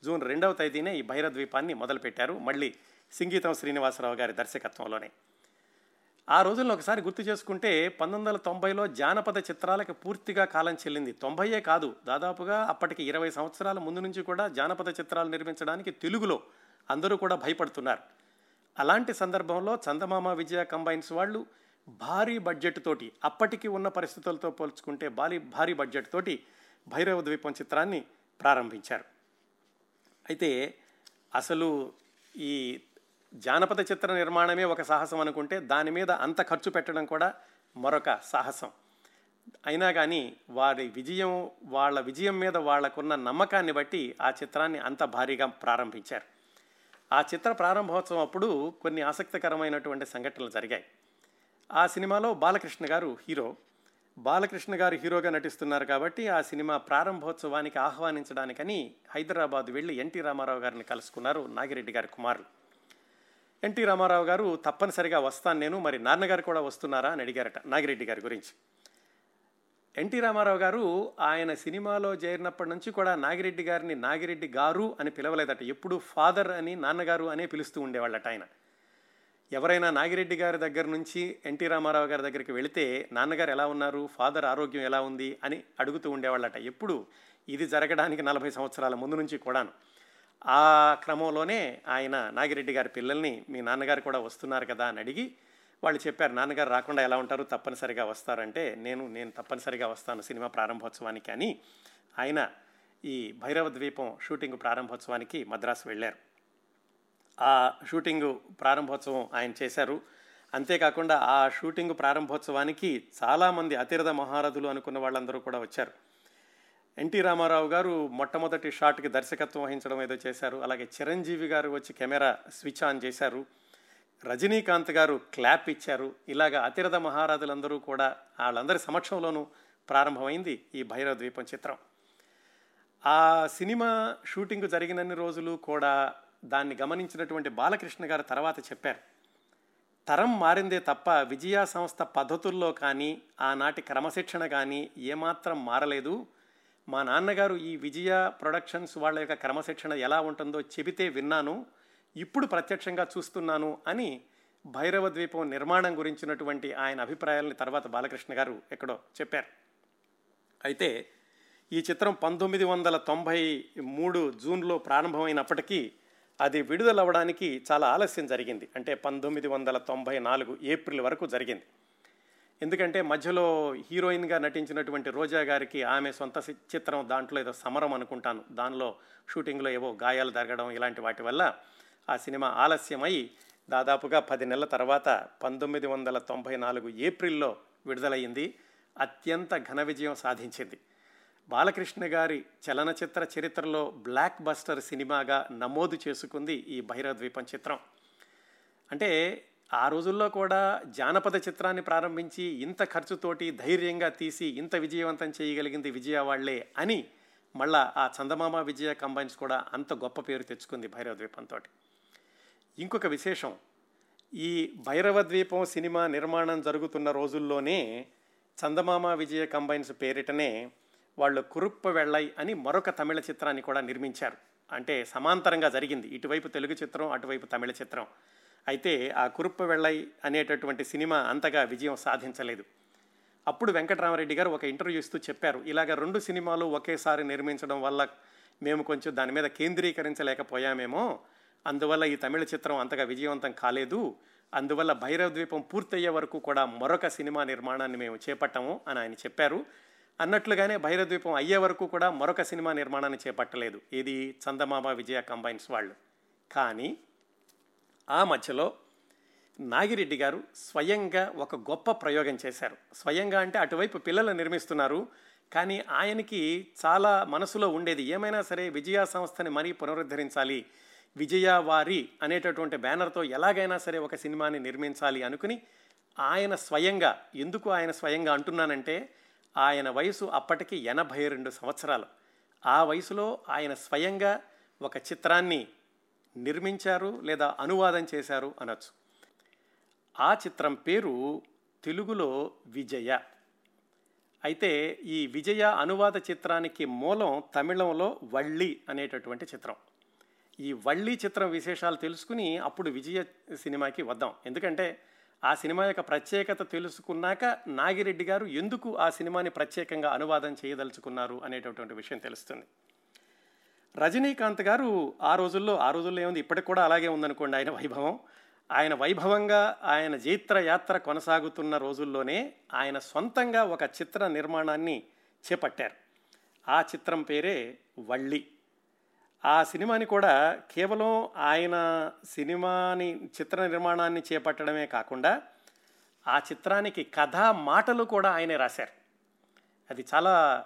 జూన్ రెండవ తేదీనే ఈ భైరద్వీపాన్ని మొదలుపెట్టారు. మళ్ళీ సింగీతం శ్రీనివాసరావు గారి దర్శకత్వంలోనే. ఆ రోజుల్లో ఒకసారి గుర్తు చేసుకుంటే పంతొమ్మిది వందల తొంభైలో జానపద చిత్రాలకు పూర్తిగా కాలం చెల్లింది. తొంభైయే కాదు. దాదాపుగా అప్పటికి ఇరవై సంవత్సరాల ముందు నుంచి కూడా జానపద చిత్రాలు నిర్మించడానికి తెలుగులో అందరూ కూడా భయపడుతున్నారు. అలాంటి సందర్భంలో చందమామ విజయ కంబైన్స్ వాళ్ళు భారీ బడ్జెట్ తోటి అప్పటికి ఉన్న పరిస్థితులతో పోల్చుకుంటే భారీ భారీ బడ్జెట్ తోటి భైరవ ద్వీపం చిత్రాన్ని ప్రారంభించారు. అయితే అసలు ఈ జానపద చిత్ర నిర్మాణమే ఒక సాహసం అనుకుంటే దాని మీద అంత ఖర్చు పెట్టడం కూడా మరొక సాహసం. అయినా కానీ వారి విజయం వాళ్ళ విజయం మీద వాళ్ళకున్న నమ్మకాన్ని బట్టి ఆ చిత్రాన్ని అంత భారీగా ప్రారంభించారు. ఆ చిత్ర ప్రారంభోత్సవం అప్పుడు కొన్ని ఆసక్తికరమైనటువంటి సంఘటనలు జరిగాయి. ఆ సినిమాలో బాలకృష్ణ గారు హీరో. బాలకృష్ణ గారు హీరోగా నటిస్తున్నారు కాబట్టి ఆ సినిమా ప్రారంభోత్సవానికి ఆహ్వానించడానికని హైదరాబాద్ వెళ్ళి ఎన్టీ రామారావు గారిని కలుసుకున్నారు నాగిరెడ్డి గారి కుమారులు. ఎన్టీ రామారావు గారు తప్పనిసరిగా వస్తాను నేను మరి నాన్నగారు కూడా వస్తున్నారా అని అడిగారట నాగిరెడ్డి గారి గురించి. ఎన్టీ రామారావు గారు ఆయన సినిమాలో చేరినప్పటి నుంచి కూడా నాగిరెడ్డి గారిని నాగిరెడ్డి గారు అని పిలవలేదట. ఎప్పుడు ఫాదర్ అని నాన్నగారు అనే పిలుస్తూ ఉండేవాళ్ళట ఆయన. ఎవరైనా నాగిరెడ్డి గారి దగ్గర నుంచి ఎన్టీ రామారావు గారి దగ్గరికి వెళితే నాన్నగారు ఎలా ఉన్నారు? ఫాదర్ ఆరోగ్యం ఎలా ఉంది? అని అడుగుతూ ఉండేవాళ్ళట. ఎప్పుడు? ఇది జరగడానికి నలభై సంవత్సరాల ముందు నుంచి కూడాను. ఆ క్రమంలోనే ఆయన నాగిరెడ్డి గారి పిల్లల్ని మీ నాన్నగారు కూడా వస్తున్నారు కదా అని అడిగి వాళ్ళు చెప్పారు నాన్నగారు రాకుండా ఎలా ఉంటారు? తప్పనిసరిగా వస్తారంటే నేను నేను తప్పనిసరిగా వస్తాను సినిమా ప్రారంభోత్సవానికి అని ఆయన ఈ భైరవ ద్వీపం షూటింగ్ ప్రారంభోత్సవానికి మద్రాసు వెళ్ళారు. ఆ షూటింగ్ ప్రారంభోత్సవం ఆయన చేశారు. అంతేకాకుండా ఆ షూటింగ్ ప్రారంభోత్సవానికి చాలామంది అతిరథ మహారథులు అనుకున్న వాళ్ళందరూ కూడా వచ్చారు. ఎన్టీ రామారావు గారు మొట్టమొదటి షాట్కి దర్శకత్వం వహించడం ఏదో చేశారు. అలాగే చిరంజీవి గారు వచ్చి కెమెరా స్విచ్ ఆన్ చేశారు. రజనీకాంత్ గారు క్లాప్ ఇచ్చారు. ఇలాగ అతిరథ మహారాజులందరూ కూడా వాళ్ళందరి సమక్షంలోనూ ప్రారంభమైంది ఈ భైరవ ద్వీపం చిత్రం. ఆ సినిమా షూటింగ్ జరిగినన్ని రోజులు కూడా దాన్ని గమనించినటువంటి బాలకృష్ణ గారు తర్వాత చెప్పారు. తరం మారిందే తప్ప విజయ సంస్థ పద్ధతుల్లో కానీ ఆనాటి క్రమశిక్షణ కానీ ఏమాత్రం మారలేదు. మా నాన్నగారు ఈ విజయ ప్రొడక్షన్స్ వాళ్ళ యొక్క క్రమశిక్షణ ఎలా ఉంటుందో చెబితే విన్నాను. ఇప్పుడు ప్రత్యక్షంగా చూస్తున్నాను అని భైరవ ద్వీపం నిర్మాణం గురించినటువంటి ఆయన అభిప్రాయాలని తర్వాత బాలకృష్ణ గారు ఎక్కడో చెప్పారు. అయితే ఈ చిత్రం పంతొమ్మిది వందల తొంభై మూడు జూన్లో ప్రారంభమైనప్పటికీ అది విడుదలవ్వడానికి చాలా ఆలస్యం జరిగింది. అంటే పంతొమ్మిది వందల తొంభై నాలుగు ఏప్రిల్ వరకు జరిగింది. ఎందుకంటే మధ్యలో హీరోయిన్గా నటించినటువంటి రోజా గారికి ఆమె సొంత చిత్రం దాంట్లో ఏదో సమరం అనుకుంటాను. దానిలో షూటింగ్లో ఏవో గాయాలు జరగడం ఇలాంటి వాటి వల్ల ఆ సినిమా ఆలస్యమై దాదాపుగా పది నెలల తర్వాత పంతొమ్మిది వందల తొంభై నాలుగు ఏప్రిల్లో విడుదలయ్యింది. అత్యంత ఘన విజయం సాధించింది. బాలకృష్ణ గారి చలనచిత్ర చరిత్రలో బ్లాక్ బస్టర్ సినిమాగా నమోదు చేసుకుంది ఈ భైరవద్వీపం చిత్రం. అంటే ఆ రోజుల్లో కూడా జానపద చిత్రాన్ని ప్రారంభించి ఇంత ఖర్చుతోటి ధైర్యంగా తీసి ఇంత విజయవంతం చేయగలిగింది విజయ వాళ్ళే అని మళ్ళా ఆ చందమామ విజయ కంబైన్స్ కూడా అంత గొప్ప పేరు తెచ్చుకుంది భైరవ ద్వీపంతో ఇంకొక విశేషం. ఈ భైరవ ద్వీపం సినిమా నిర్మాణం జరుగుతున్న రోజుల్లోనే చందమామ విజయ కంబైన్స్ పేరిటనే వాళ్ళు కురుప్ప వెళ్ళై అని మరొక తమిళ చిత్రాన్ని కూడా నిర్మించారు. అంటే సమాంతరంగా జరిగింది. ఇటువైపు తెలుగు చిత్రం అటువైపు తమిళ చిత్రం. అయితే ఆ కురుప్ప వెళ్ళై అనేటటువంటి సినిమా అంతగా విజయం సాధించలేదు. అప్పుడు వెంకటరామరెడ్డి గారు ఒక ఇంటర్వ్యూ ఇస్తూ చెప్పారు. ఇలాగ రెండు సినిమాలు ఒకేసారి నిర్మించడం వల్ల మేము కొంచెం దాని మీద కేంద్రీకరించలేకపోయామేమో అందువల్ల ఈ తమిళ చిత్రం అంతగా విజయవంతం కాలేదు. అందువల్ల భైరవ ద్వీపం పూర్తయ్యే వరకు కూడా మరొక సినిమా నిర్మాణాన్ని మేము చేపట్టాము అని ఆయన చెప్పారు. అన్నట్లుగానే భైరవ ద్వీపం అయ్యే వరకు కూడా మరొక సినిమా నిర్మాణాన్ని చేపట్టలేదు. ఇది చందమామ విజయ కంబైన్స్ వాళ్ళు. కానీ ఆ మధ్యలో నాగిరెడ్డి గారు స్వయంగా ఒక గొప్ప ప్రయోగం చేశారు. స్వయంగా అంటే అటువైపు పిల్లలు నిర్మిస్తున్నారు. కానీ ఆయనకి చాలా మనసులో ఉండేది ఏమైనా సరే విజయా సంస్థని మరీ పునరుద్ధరించాలి విజయవారి అనేటటువంటి బ్యానర్తో ఎలాగైనా సరే ఒక సినిమాని నిర్మించాలి అనుకుని ఆయన స్వయంగా ఎందుకు ఆయన స్వయంగా అంటున్నానంటే ఆయన వయసు అప్పటికి ఎనభై రెండు సంవత్సరాలు. ఆ వయసులో ఆయన స్వయంగా ఒక చిత్రాన్ని నిర్మించారు లేదా అనువాదం చేశారు అనొచ్చు. ఆ చిత్రం పేరు తెలుగులో విజయ. అయితే ఈ విజయ అనువాద చిత్రానికి మూలం తమిళంలో వళ్ళి అనేటటువంటి చిత్రం. ఈ వళ్ళి చిత్రం విశేషాలు తెలుసుకుని అప్పుడు విజయ సినిమాకి వద్దాం. ఎందుకంటే ఆ సినిమా యొక్క ప్రత్యేకత తెలుసుకున్నాక నాగిరెడ్డి గారు ఎందుకు ఆ సినిమాని ప్రత్యేకంగా అనువాదం చేయదలుచుకున్నారు అనేటటువంటి విషయం తెలుస్తుంది. రజనీకాంత్ గారు ఆ రోజుల్లో ఆ రోజుల్లో ఏముంది? ఇప్పటికి కూడా అలాగే ఉందనుకోండి ఆయన వైభవం. ఆయన వైభవంగా ఆయన జైత్ర యాత్ర కొనసాగుతున్న రోజుల్లోనే ఆయన సొంతంగా ఒక చిత్ర నిర్మాణాన్ని చేపట్టారు. ఆ చిత్రం పేరే వళ్ళి. ఆ సినిమాని కూడా కేవలం ఆయన సినిమాని చిత్ర నిర్మాణాన్ని చేపట్టడమే కాకుండా ఆ చిత్రానికి కథ మాటలు కూడా ఆయనే రాశారు. అది చాలా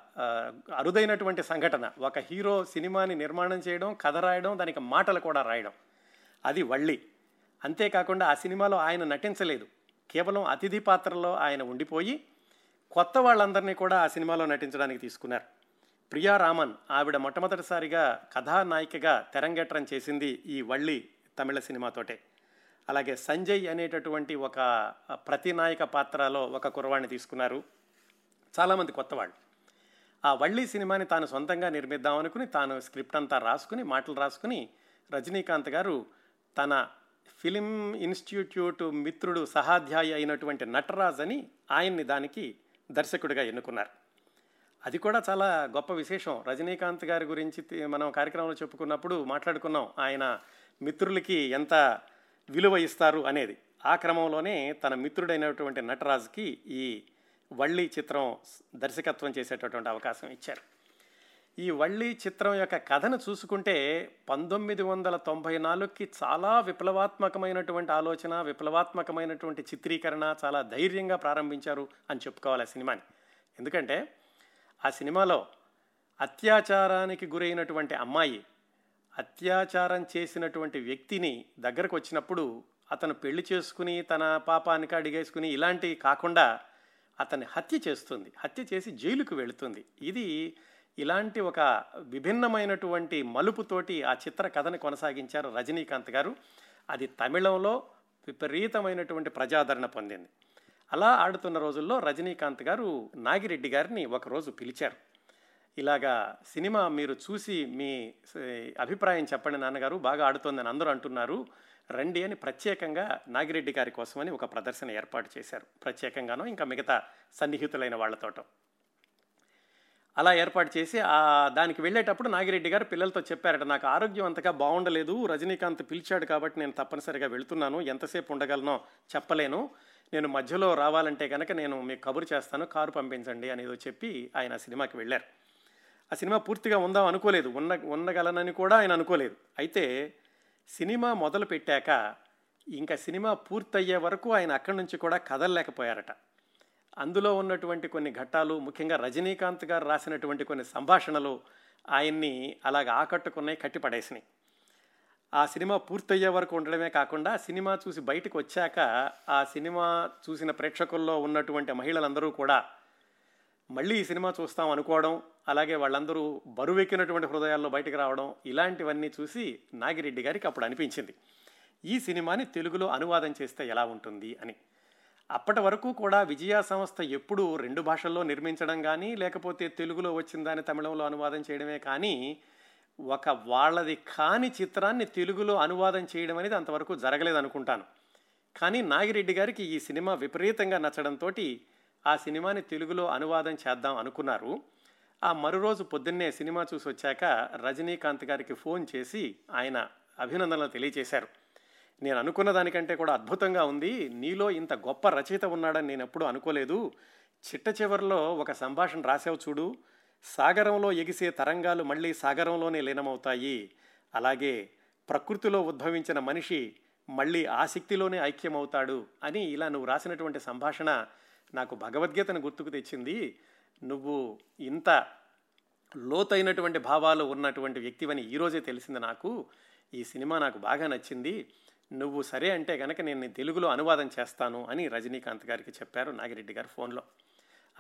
అరుదైనటువంటి సంఘటన. ఒక హీరో సినిమాని నిర్మాణం చేయడం కథ రాయడం దానికి మాటలు కూడా రాయడం. అది వళ్ళి అంతేకాకుండా ఆ సినిమాలో ఆయన నటించలేదు. కేవలం అతిథి పాత్రలో ఆయన ఉండిపోయి కొత్త వాళ్ళందరినీ కూడా ఆ సినిమాలో నటించడానికి తీసుకున్నారు. ప్రియా రామన్ ఆవిడ మొట్టమొదటిసారిగా కథానాయికగా తెరంగేట్రం చేసింది ఈ వళ్ళి తమిళ సినిమాతోటే. అలాగే సంజయ్ అనేటటువంటి ఒక ప్రతినాయక పాత్రలో ఒక కుర్రవాణ్ణి తీసుకున్నారు. చాలామంది కొత్త వాళ్ళు ఆ వళ్ళీ సినిమాని తాను సొంతంగా నిర్మిద్దాం అనుకుని తాను స్క్రిప్ట్ అంతా రాసుకుని మాటలు రాసుకుని రజనీకాంత్ గారు తన ఫిలిం ఇన్స్టిట్యూట్ మిత్రుడు సహాధ్యాయ అయినటువంటి నటరాజ్ అని ఆయన్ని దానికి దర్శకుడిగా ఎన్నుకున్నారు. అది కూడా చాలా గొప్ప విశేషం. రజనీకాంత్ గారి గురించి తి- మనం కార్యక్రమంలో చెప్పుకున్నప్పుడు మాట్లాడుకున్నాం. ఆయన మిత్రులకి ఎంత విలువ ఇస్తారు అనేది. ఆ క్రమంలోనే తన మిత్రుడైనటువంటి నటరాజ్కి ఈ వళ్ళీ చిత్రం దర్శకత్వం చేసేటటువంటి అవకాశం ఇచ్చారు. ఈ వళ్ళీ చిత్రం యొక్క కథను చూసుకుంటే పంతొమ్మిది వందల తొంభై నాలుగుకి చాలా విప్లవాత్మకమైనటువంటి ఆలోచన విప్లవాత్మకమైనటువంటి చిత్రీకరణ చాలా ధైర్యంగా ప్రారంభించారు అని చెప్పుకోవాలి ఆ సినిమాని. ఎందుకంటే ఆ సినిమాలో అత్యాచారానికి గురైనటువంటి అమ్మాయి అత్యాచారం చేసినటువంటి వ్యక్తిని దగ్గరకు వచ్చినప్పుడు అతను పెళ్ళి చేసుకుని తన పాపానికి అడిగేసుకుని ఇలాంటివి కాకుండా అతన్ని హత్య చేస్తుంది. హత్య చేసి జైలుకు వెళుతుంది. ఇది ఇలాంటి ఒక విభిన్నమైనటువంటి మలుపుతోటి ఆ చిత్ర కథని కొనసాగించారు రజనీకాంత్ గారు. అది తమిళంలో విపరీతమైనటువంటి ప్రజాదరణ పొందింది. అలా ఆడుతున్న రోజుల్లో రజనీకాంత్ గారు నాగిరెడ్డి గారిని ఒకరోజు పిలిచారు. ఇలాగా సినిమా మీరు చూసి మీ అభిప్రాయం చెప్పండి నాన్నగారు బాగా ఆడుతోందని అందరూ అంటున్నారు. రండి అని ప్రత్యేకంగా నాగిరెడ్డి గారి కోసమని ఒక ప్రదర్శన ఏర్పాటు చేశారు. ప్రత్యేకంగానో ఇంకా మిగతా సన్నిహితులైన వాళ్ళతోటం. అలా ఏర్పాటు చేసి ఆ దానికి వెళ్ళేటప్పుడు నాగిరెడ్డి గారు పిల్లలతో చెప్పారట నాకు ఆరోగ్యం అంతగా బాగుండలేదు రజనీకాంత్ పిలిచాడు కాబట్టి నేను తప్పనిసరిగా వెళ్తున్నాను. ఎంతసేపు ఉండగలనో? చెప్పలేను. నేను మధ్యలో రావాలంటే కనుక నేను మీకు కబురు చేస్తాను కారు పంపించండి అనేదో చెప్పి ఆయన సినిమాకి వెళ్ళారు. ఆ సినిమా పూర్తిగా ఉందాం అనుకోలేదు. ఉన్న ఉండగలనని కూడా ఆయన అనుకోలేదు. అయితే సినిమా మొదలు పెట్టాక ఇంకా సినిమా పూర్తయ్యే వరకు ఆయన అక్కడి నుంచి కూడా కదలలేకపోయారట. అందులో ఉన్నటువంటి కొన్ని ఘట్టాలు ముఖ్యంగా రజనీకాంత్ గారు రాసినటువంటి కొన్ని సంభాషణలు ఆయన్ని అలాగ ఆకట్టుకున్నాయి కట్టిపడేసినాయి. ఆ సినిమా పూర్తయ్యే వరకు ఉండడమే కాకుండా సినిమా చూసి బయటకు వచ్చాక ఆ సినిమా చూసిన ప్రేక్షకుల్లో ఉన్నటువంటి మహిళలందరూ కూడా మళ్ళీ ఈ సినిమా చూస్తాం అనుకోవడం అలాగే వాళ్ళందరూ బరువెక్కినటువంటి హృదయాల్లో బయటకు రావడం ఇలాంటివన్నీ చూసి నాగిరెడ్డి గారికి అప్పుడు అనిపించింది. ఈ సినిమాని తెలుగులో అనువాదం చేస్తే ఎలా ఉంటుంది అని. అప్పటి వరకు కూడా విజయ సంస్థ ఎప్పుడు రెండు భాషల్లో నిర్మించడం కానీ లేకపోతే తెలుగులో వచ్చిన దాన్ని తమిళంలో అనువాదం చేయడమే కానీ ఒక వాళ్ళది కాని చిత్రాన్ని తెలుగులో అనువాదం చేయడం అనేది అంతవరకు జరగలేదు అనుకుంటాను. కానీ నాగిరెడ్డి గారికి ఈ సినిమా విపరీతంగా నచ్చడంతో ఆ సినిమాని తెలుగులో అనువాదం చేద్దాం అనుకున్నారు. ఆ మరోరోజు పొద్దున్నే సినిమా చూసి వచ్చాక రజనీకాంత్ గారికి ఫోన్ చేసి ఆయన అభినందనలు తెలియజేశారు నేను అనుకున్న దానికంటే కూడా అద్భుతంగా ఉంది. నీలో ఇంత గొప్ప రచయిత ఉన్నాడని నేను ఎప్పుడూ అనుకోలేదు. చిట్ట చివరిలో ఒక సంభాషణ రాసావు చూడు. సాగరంలో ఎగిసే తరంగాలు మళ్ళీ సాగరంలోనే లీనమవుతాయి. అలాగే ప్రకృతిలో ఉద్భవించిన మనిషి మళ్ళీ ఆసక్తిలోనే ఐక్యమవుతాడు అని ఇలా నువ్వు రాసినటువంటి సంభాషణ నాకు భగవద్గీతను గుర్తుకు తెచ్చింది. నువ్వు ఇంత లోతైనటువంటి భావాలు ఉన్నటువంటి వ్యక్తివని ఈరోజే తెలిసింది నాకు. ఈ సినిమా నాకు బాగా నచ్చింది. నువ్వు సరే అంటే కనుక నేను తెలుగులో అనువాదం చేస్తాను అని రజనీకాంత్ గారికి చెప్పారు నాగిరెడ్డి గారు ఫోన్లో.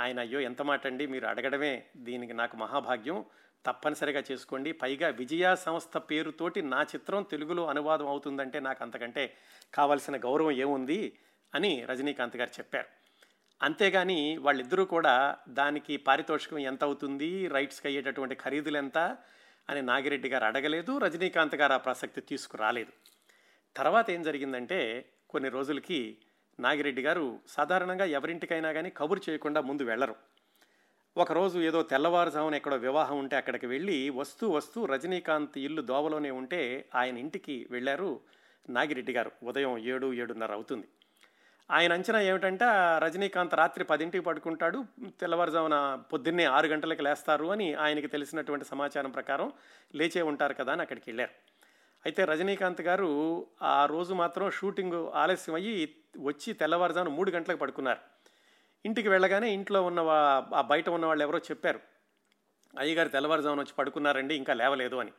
ఆయన అయ్యో ఎంత మాట అండి మీరు అడగడమే దీనికి నాకు మహాభాగ్యం. తప్పనిసరిగా చేసుకోండి. పైగా విజయ సంస్థ పేరుతోటి నా చిత్రం తెలుగులో అనువాదం అవుతుందంటే నాకు అంతకంటే కావలసిన గౌరవం ఏముంది అని రజనీకాంత్ గారు చెప్పారు. అంతేగాని వాళ్ళిద్దరూ కూడా దానికి పారితోషికం ఎంత అవుతుంది రైట్స్కి అయ్యేటటువంటి ఖరీదులు ఎంత అని నాగిరెడ్డి గారు అడగలేదు రజనీకాంత్ గారు ఆ ప్రసక్తి తీసుకురాలేదు. తర్వాత ఏం జరిగిందంటే కొన్ని రోజులకి నాగిరెడ్డి గారు సాధారణంగా ఎవరింటికైనా కానీ కబురు చేయకుండా ముందు వెళ్ళరు ఒకరోజు ఏదో తెల్లవారుజామున ఎక్కడో వివాహం ఉంటే అక్కడికి వెళ్ళి వస్తూ వస్తూ రజనీకాంత్ ఇల్లు దోవలోనే ఉంటే ఆయన ఇంటికి వెళ్ళారు నాగిరెడ్డి గారు. ఉదయం ఏడు ఏడున్నర అవుతుంది. ఆయన అంచనా ఏమిటంటే రజనీకాంత్ రాత్రి పదింటికి పడుకుంటాడు తెల్లవారుజామున పొద్దున్నే ఆరు గంటలకు లేస్తారు అని ఆయనకి తెలిసినటువంటి సమాచారం ప్రకారం లేచే ఉంటారు కదా అని అక్కడికి వెళ్ళారు. అయితే రజనీకాంత్ గారు ఆ రోజు మాత్రం షూటింగ్ ఆలస్యం అయ్యి వచ్చి తెల్లవారుజామున మూడు గంటలకు పడుకున్నారు. ఇంటికి వెళ్ళగానే ఇంట్లో ఉన్న ఆ బయట ఉన్న వాళ్ళు ఎవరో చెప్పారు. అయ్యగారు తెల్లవారుజామున వచ్చి పడుకున్నారండి ఇంకా లేవలేదు అని.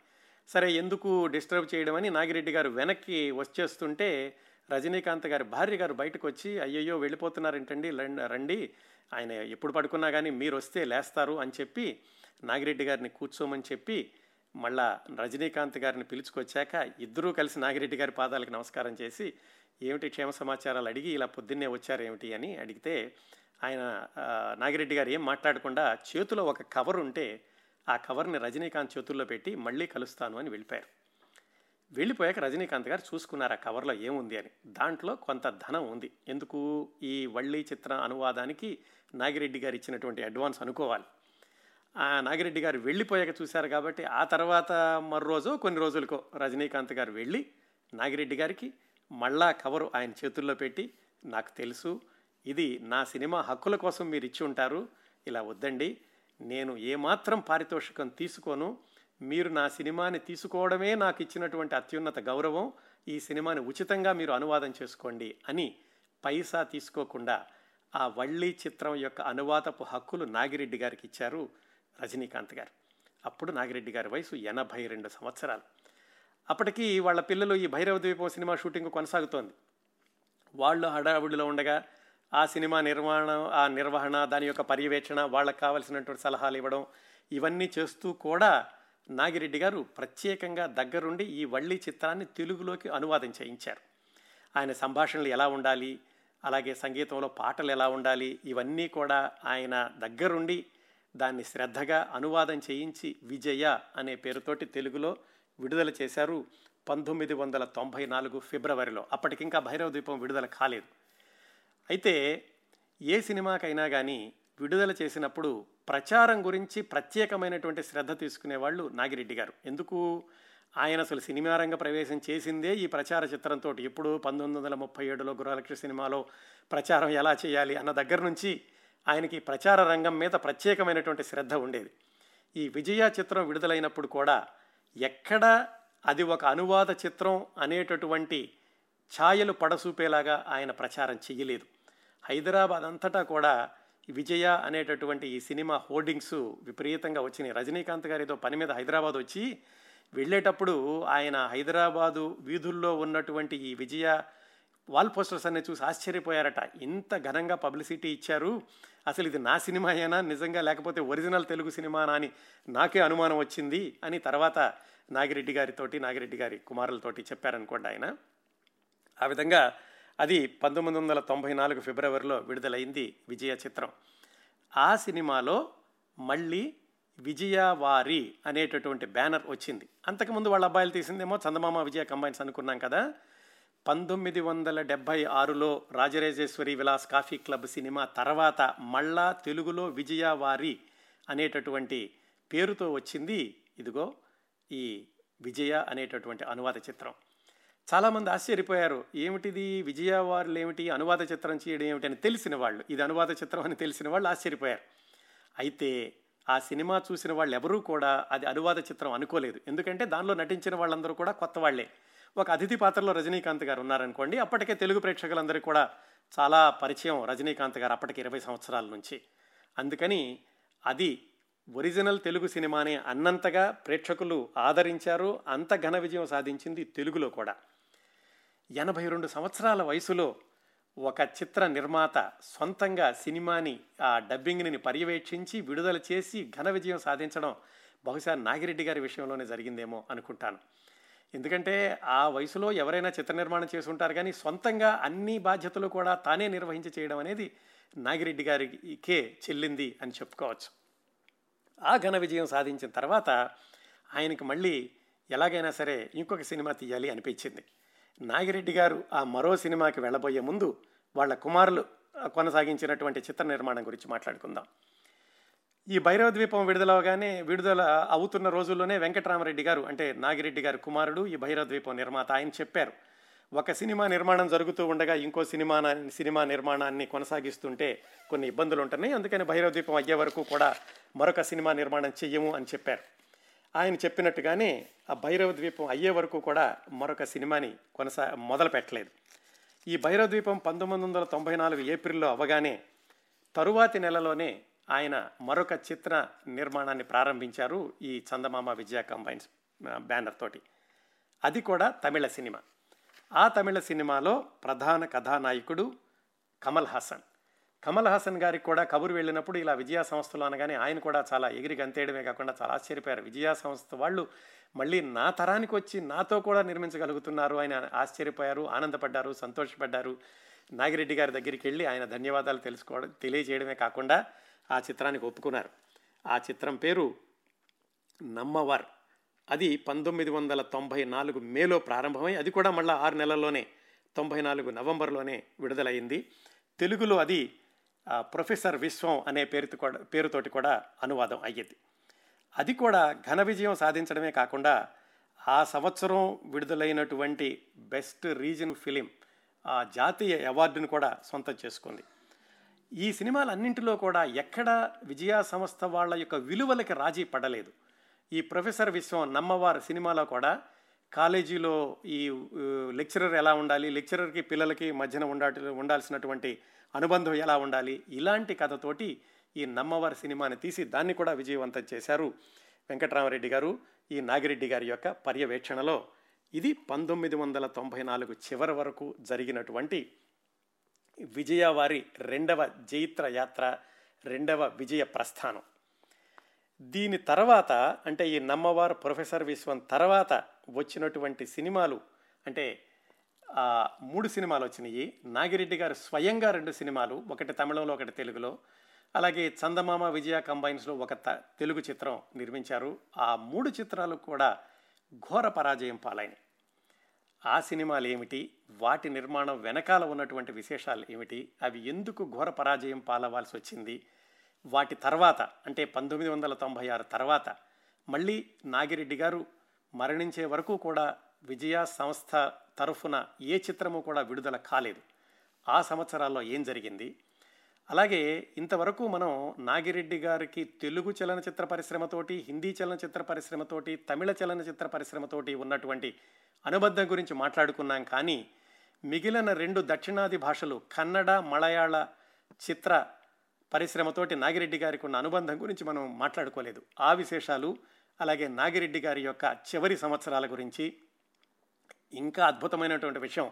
సరే ఎందుకు డిస్టర్బ్ చేయడం అని నాగిరెడ్డి గారు వెనక్కి వచ్చేస్తుంటే రజనీకాంత్ గారి భార్య గారు బయటకు వచ్చి అయ్యయ్యో వెళ్ళిపోతున్నారేంటండి రండి ఆయన ఎప్పుడు పడుకున్నా కానీ మీరు వస్తే లేస్తారు అని చెప్పి నాగిరెడ్డి గారిని కూర్చోమని చెప్పి మళ్ళా రజనీకాంత్ గారిని పిలుచుకొచ్చాక ఇద్దరూ కలిసి నాగిరెడ్డి గారి పాదాలకు నమస్కారం చేసి ఏమిటి క్షేమ సమాచారాలు? అడిగి ఇలా పొద్దున్నే వచ్చారేమిటి అని అడిగితే ఆయన నాగిరెడ్డి గారు ఏం మాట్లాడకుండా చేతిలో ఒక కవర్ ఉంటే ఆ కవర్ని రజనీకాంత్ చేతుల్లో పెట్టి మళ్ళీ కలుస్తాను అని వెళ్ళిపోయారు. వెళ్ళిపోయాక రజనీకాంత్ గారు చూసుకున్నారు ఆ కవర్లో ఏముంది అని. దాంట్లో కొంత ధనం ఉంది. ఎందుకు? ఈ వళ్ళీ చిత్ర అనువాదానికి నాగిరెడ్డి గారు ఇచ్చినటువంటి అడ్వాన్స్ అనుకోవాలి. నాగిరెడ్డి గారు వెళ్ళిపోయాక చూశారు కాబట్టి ఆ తర్వాత మరో రోజు కొన్ని రోజులకో రజనీకాంత్ గారు వెళ్ళి నాగిరెడ్డి గారికి మళ్ళా కవరు ఆయన చేతుల్లో పెట్టి నాకు తెలుసు ఇది నా సినిమా హక్కుల కోసం మీరు ఇచ్చి ఉంటారు ఇలా వద్దండి నేను ఏమాత్రం పారితోషికం తీసుకోను మీరు నా సినిమాని తీసుకోవడమే నాకు ఇచ్చినటువంటి అత్యున్నత గౌరవం ఈ సినిమాని ఉచితంగా మీరు అనువాదం చేసుకోండి అని పైసా తీసుకోకుండా ఆ వళ్ళీ చిత్రం యొక్క అనువాదపు హక్కులు నాగిరెడ్డి గారికి ఇచ్చారు. రజనీకాంత్ గారు. అప్పుడు నాగిరెడ్డి గారి వయసు ఎనభై రెండు సంవత్సరాలు. అప్పటికి వాళ్ళ పిల్లలు ఈ భైరవ ద్వీపం సినిమా షూటింగ్ కొనసాగుతోంది. వాళ్ళు హడావుడిలో ఉండగా ఆ సినిమా నిర్మాణం ఆ నిర్వహణ దాని యొక్క పర్యవేక్షణ వాళ్ళకి కావలసినటువంటి సలహాలు ఇవ్వడం ఇవన్నీ చేస్తూ కూడా నాగిరెడ్డి గారు ప్రత్యేకంగా దగ్గరుండి ఈ వళ్ళీ చిత్రాన్ని తెలుగులోకి అనువాదం చేయించారు. ఆయన సంభాషణలు ఎలా ఉండాలి అలాగే సంగీతంలో పాటలు ఎలా ఉండాలి ఇవన్నీ కూడా ఆయన దగ్గరుండి దాన్ని శ్రద్ధగా అనువాదం చేయించి విజయ అనే పేరుతోటి తెలుగులో విడుదల చేశారు పంతొమ్మిది వందల తొంభై నాలుగు ఫిబ్రవరిలో. అప్పటికింకా భైరవ ద్వీపం విడుదల కాలేదు. అయితే ఏ సినిమాకైనా కానీ విడుదల చేసినప్పుడు ప్రచారం గురించి ప్రత్యేకమైనటువంటి శ్రద్ధ తీసుకునేవాళ్ళు నాగిరెడ్డి గారు. ఎందుకు? ఆయన అసలు సినిమా రంగ ప్రవేశం చేసిందే ఈ ప్రచార చిత్రంతో ఎప్పుడు పంతొమ్మిది వందల ముప్పై ఏడులో గురులక్ష్మి సినిమాలో ప్రచారం ఎలా చేయాలి అన్న దగ్గర నుంచి ఆయనకి ప్రచార రంగం మీద ప్రత్యేకమైనటువంటి శ్రద్ధ ఉండేది. ఈ విజయ చిత్రం విడుదలైనప్పుడు కూడా ఎక్కడ అది ఒక అనువాద చిత్రం అనేటటువంటి ఛాయలు పడసూపేలాగా ఆయన ప్రచారం చెయ్యలేదు. హైదరాబాద్ అంతటా కూడా విజయ అనేటటువంటి ఈ సినిమా హోర్డింగ్స్ విపరీతంగా వచ్చినాయి. రజనీకాంత్ గారు ఏదో పని మీద హైదరాబాద్ వచ్చి వెళ్ళేటప్పుడు ఆయన హైదరాబాదు వీధుల్లో ఉన్నటువంటి ఈ విజయ వాల్ పోస్టర్స్ అన్ని చూసి ఆశ్చర్యపోయారట. ఇంత ఘనంగా పబ్లిసిటీ ఇచ్చారు. అసలు ఇది నా సినిమా అయినా నిజంగా లేకపోతే ఒరిజినల్ తెలుగు సినిమానా అని నాకే అనుమానం వచ్చింది అని తర్వాత నాగిరెడ్డి గారితోటి నాగిరెడ్డి గారి కుమారులతోటి చెప్పారనుకోండి ఆయన. ఆ విధంగా అది పంతొమ్మిది వందల తొంభై నాలుగు ఫిబ్రవరిలో విడుదలైంది విజయ చిత్రం. ఆ సినిమాలో మళ్ళీ విజయవారి అనేటటువంటి బ్యానర్ వచ్చింది. అంతకుముందు వాళ్ళ అబ్బాయిలు తీసిందేమో చందమామ విజయ కంబైన్స్ అనుకున్నాం కదా. పంతొమ్మిది వందల డెబ్భై ఆరులో Rajarajeswari Vilas coffee club cinema తర్వాత మళ్ళా తెలుగులో విజయవారి అనేటటువంటి పేరుతో వచ్చింది. ఇదిగో ఈ విజయ అనేటటువంటి అనువాద చిత్రం. చాలామంది ఆశ్చర్యపోయారు. ఏమిటిది? విజయవారులు ఏమిటి అనువాద చిత్రం చేయడం ఏమిటి అని తెలిసిన వాళ్ళు. ఇది అనువాద చిత్రం అని తెలిసిన వాళ్ళు ఆశ్చర్యపోయారు. అయితే ఆ సినిమా చూసిన వాళ్ళు ఎవరూ కూడా అది అనువాద చిత్రం అనుకోలేదు. ఎందుకంటే దానిలో నటించిన వాళ్ళందరూ కూడా కొత్త వాళ్ళే ఒక అతిథి పాత్రలో రజనీకాంత్ గారు ఉన్నారనుకోండి అప్పటికే తెలుగు ప్రేక్షకులందరికీ కూడా చాలా పరిచయం రజనీకాంత్ గారు అప్పటికి ఇరవై సంవత్సరాల నుంచి. అందుకని అది ఒరిజినల్ తెలుగు సినిమానే అన్నంతగా ప్రేక్షకులు ఆదరించారు అంత ఘన విజయం సాధించింది తెలుగులో కూడా. ఎనభై రెండు సంవత్సరాల వయసులో ఒక చిత్ర నిర్మాత సొంతంగా సినిమాని ఆ డబ్బింగ్ని పర్యవేక్షించి విడుదల చేసి ఘన విజయం సాధించడం బహుశా నాగిరెడ్డి గారి విషయంలోనే జరిగిందేమో అనుకుంటాను. ఎందుకంటే ఆ వయసులో ఎవరైనా చిత్ర నిర్మాణం చేసి ఉంటారు కానీ సొంతంగా అన్ని బాధ్యతలు కూడా తానే నిర్వహించి చేయడం అనేది నాగిరెడ్డి గారికే చెల్లింది అని చెప్పుకోవచ్చు. ఆ ఘన విజయం సాధించిన తర్వాత ఆయనకి మళ్ళీ ఎలాగైనా సరే ఇంకొక సినిమా తీయాలి అనిపించింది. నాగిరెడ్డి గారు ఆ మరో సినిమాకి వెళ్ళబోయే ముందు వాళ్ళ కుమారులు కొనసాగించినటువంటి చిత్ర నిర్మాణం గురించి మాట్లాడుకుందాం. ఈ భైరవ ద్వీపం విడుదలవగానే విడుదల అవుతున్న రోజుల్లోనే వెంకటరామరెడ్డి గారు అంటే నాగిరెడ్డి గారి కుమారుడు ఈ భైరవ ద్వీపం నిర్మాత ఆయన చెప్పారు. ఒక సినిమా నిర్మాణం జరుగుతూ ఉండగా ఇంకో సినిమా సినిమా నిర్మాణాన్ని కొనసాగిస్తుంటే కొన్ని ఇబ్బందులు ఉంటున్నాయి. అందుకని భైరవ ద్వీపం అయ్యే వరకు కూడా మరొక సినిమా నిర్మాణం చెయ్యము అని చెప్పారు. ఆయన చెప్పినట్టుగానే ఆ భైరవ ద్వీపం అయ్యే వరకు కూడా మరొక సినిమాని కొనసా మొదలు పెట్టలేదు ఈ భైరవ ద్వీపం పంతొమ్మిది వందల తొంభై నాలుగు ఏప్రిల్లో అవ్వగానే తరువాతి నెలలోనే ఆయన మరొక చిత్ర నిర్మాణాన్ని ప్రారంభించారు ఈ చందమామ విజయ కంబైన్స్ బ్యానర్ తోటి. అది కూడా తమిళ సినిమా. ఆ తమిళ సినిమాలో ప్రధాన కథానాయకుడు కమల్ హాసన్. కమల్ హాసన్ గారికి కూడా కబురు వెళ్ళినప్పుడు ఇలా విజయా సంస్థలు అనగానే ఆయన కూడా చాలా ఎగిరి గంతేయడమే కాకుండా చాలా ఆశ్చర్యపోయారు. విజయా సంస్థ వాళ్ళు మళ్ళీ నా తరానికి వచ్చి నాతో కూడా నిర్మించగలుగుతున్నారు ఆయన ఆశ్చర్యపోయారు ఆనందపడ్డారు సంతోషపడ్డారు. నాగిరెడ్డి గారి దగ్గరికి వెళ్ళి ఆయన ధన్యవాదాలు తెలుసుకోవడం తెలియజేయడమే కాకుండా ఆ చిత్రానికి ఒప్పుకున్నారు. ఆ చిత్రం పేరు నమ్మవర్. అది పంతొమ్మిది వందల తొంభై నాలుగు మేలో ప్రారంభమై అది కూడా మళ్ళీ ఆరు నెలల్లోనే తొంభై నాలుగు నవంబర్లోనే విడుదలైంది తెలుగులో అది ప్రొఫెసర్ విశ్వం అనే పేరుతో కూడా పేరుతోటి కూడా అనువాదం అయ్యేది. అది కూడా ఘన విజయం సాధించడమే కాకుండా ఆ సంవత్సరం విడుదలైనటువంటి బెస్ట్ రీజన్ ఫిలిం ఆ జాతీయ అవార్డును కూడా సొంతం చేసుకుంది. ఈ సినిమాలన్నింటిలో కూడా ఎక్కడ విజయా సంస్థ వాళ్ళ యొక్క విలువలకి రాజీ పడలేదు. ఈ ప్రొఫెసర్ విశ్వం నమ్మవారు సినిమాలో కూడా కాలేజీలో ఈ లెక్చరర్ ఎలా ఉండాలి లెక్చరర్కి పిల్లలకి మధ్యన ఉండా ఉండాల్సినటువంటి అనుబంధం ఎలా ఉండాలి ఇలాంటి కథతోటి ఈ నమ్మవారి సినిమాని తీసి దాన్ని కూడా విజయవంతం చేశారు వెంకటరామరెడ్డి గారు. ఈ నాగిరెడ్డి గారి యొక్క పర్యవేక్షణలో ఇది పంతొమ్మిది వందల తొంభై నాలుగు చివరి వరకు జరిగినటువంటి విజయవారి రెండవ జైత్ర యాత్ర రెండవ విజయ ప్రస్థానం. దీని తర్వాత అంటే ఈ నమ్మవారు ప్రొఫెసర్ విశ్వం తర్వాత వచ్చినటువంటి సినిమాలు అంటే మూడు సినిమాలు వచ్చినాయి. నాగిరెడ్డి గారు స్వయంగా రెండు సినిమాలు ఒకటి తమిళంలో ఒకటి తెలుగులో. అలాగే చందమామ విజయ కంబైన్స్లో ఒక త తెలుగు చిత్రం నిర్మించారు. ఆ మూడు చిత్రాలు కూడా ఘోర పరాజయం పాలైనవి ఆ సినిమాలు ఏమిటి వాటి నిర్మాణం వెనకాల ఉన్నటువంటి విశేషాలు ఏమిటి అవి ఎందుకు ఘోర పరాజయం పాలవాల్సి వచ్చింది వాటి తర్వాత అంటే పంతొమ్మిది వందల తొంభై ఆరు తర్వాత మళ్ళీ నాగిరెడ్డి గారు మరణించే వరకు కూడా విజయ సంస్థ తరఫున ఏ చిత్రము కూడా విడుదల కాలేదు. ఆ సంవత్సరాల్లో ఏం జరిగింది? అలాగే ఇంతవరకు మనం నాగిరెడ్డి గారికి తెలుగు చలనచిత్ర పరిశ్రమతోటి హిందీ చలనచిత్ర పరిశ్రమతోటి తమిళ చలనచిత్ర పరిశ్రమతోటి ఉన్నటువంటి అనుబంధం గురించి మాట్లాడుకున్నాం కానీ మిగిలిన రెండు దక్షిణాది భాషలు కన్నడ మలయాళ చిత్ర పరిశ్రమతోటి నాగిరెడ్డి గారికి ఉన్న అనుబంధం గురించి మనం మాట్లాడుకోలేదు. ఆ విశేషాలు అలాగే నాగిరెడ్డి గారి యొక్క చివరి సంవత్సరాల గురించి ఇంకా అద్భుతమైనటువంటి విషయం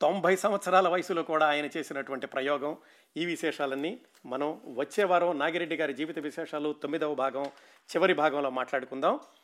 తొంభై సంవత్సరాల వయసులో కూడా ఆయన చేసినటువంటి ప్రయోగం ఈ విశేషాలన్నీ మనం వచ్చే వారం నాగిరెడ్డి గారి జీవిత విశేషాలు తొమ్మిదవ భాగం చివరి భాగంలో మాట్లాడుకుందాం.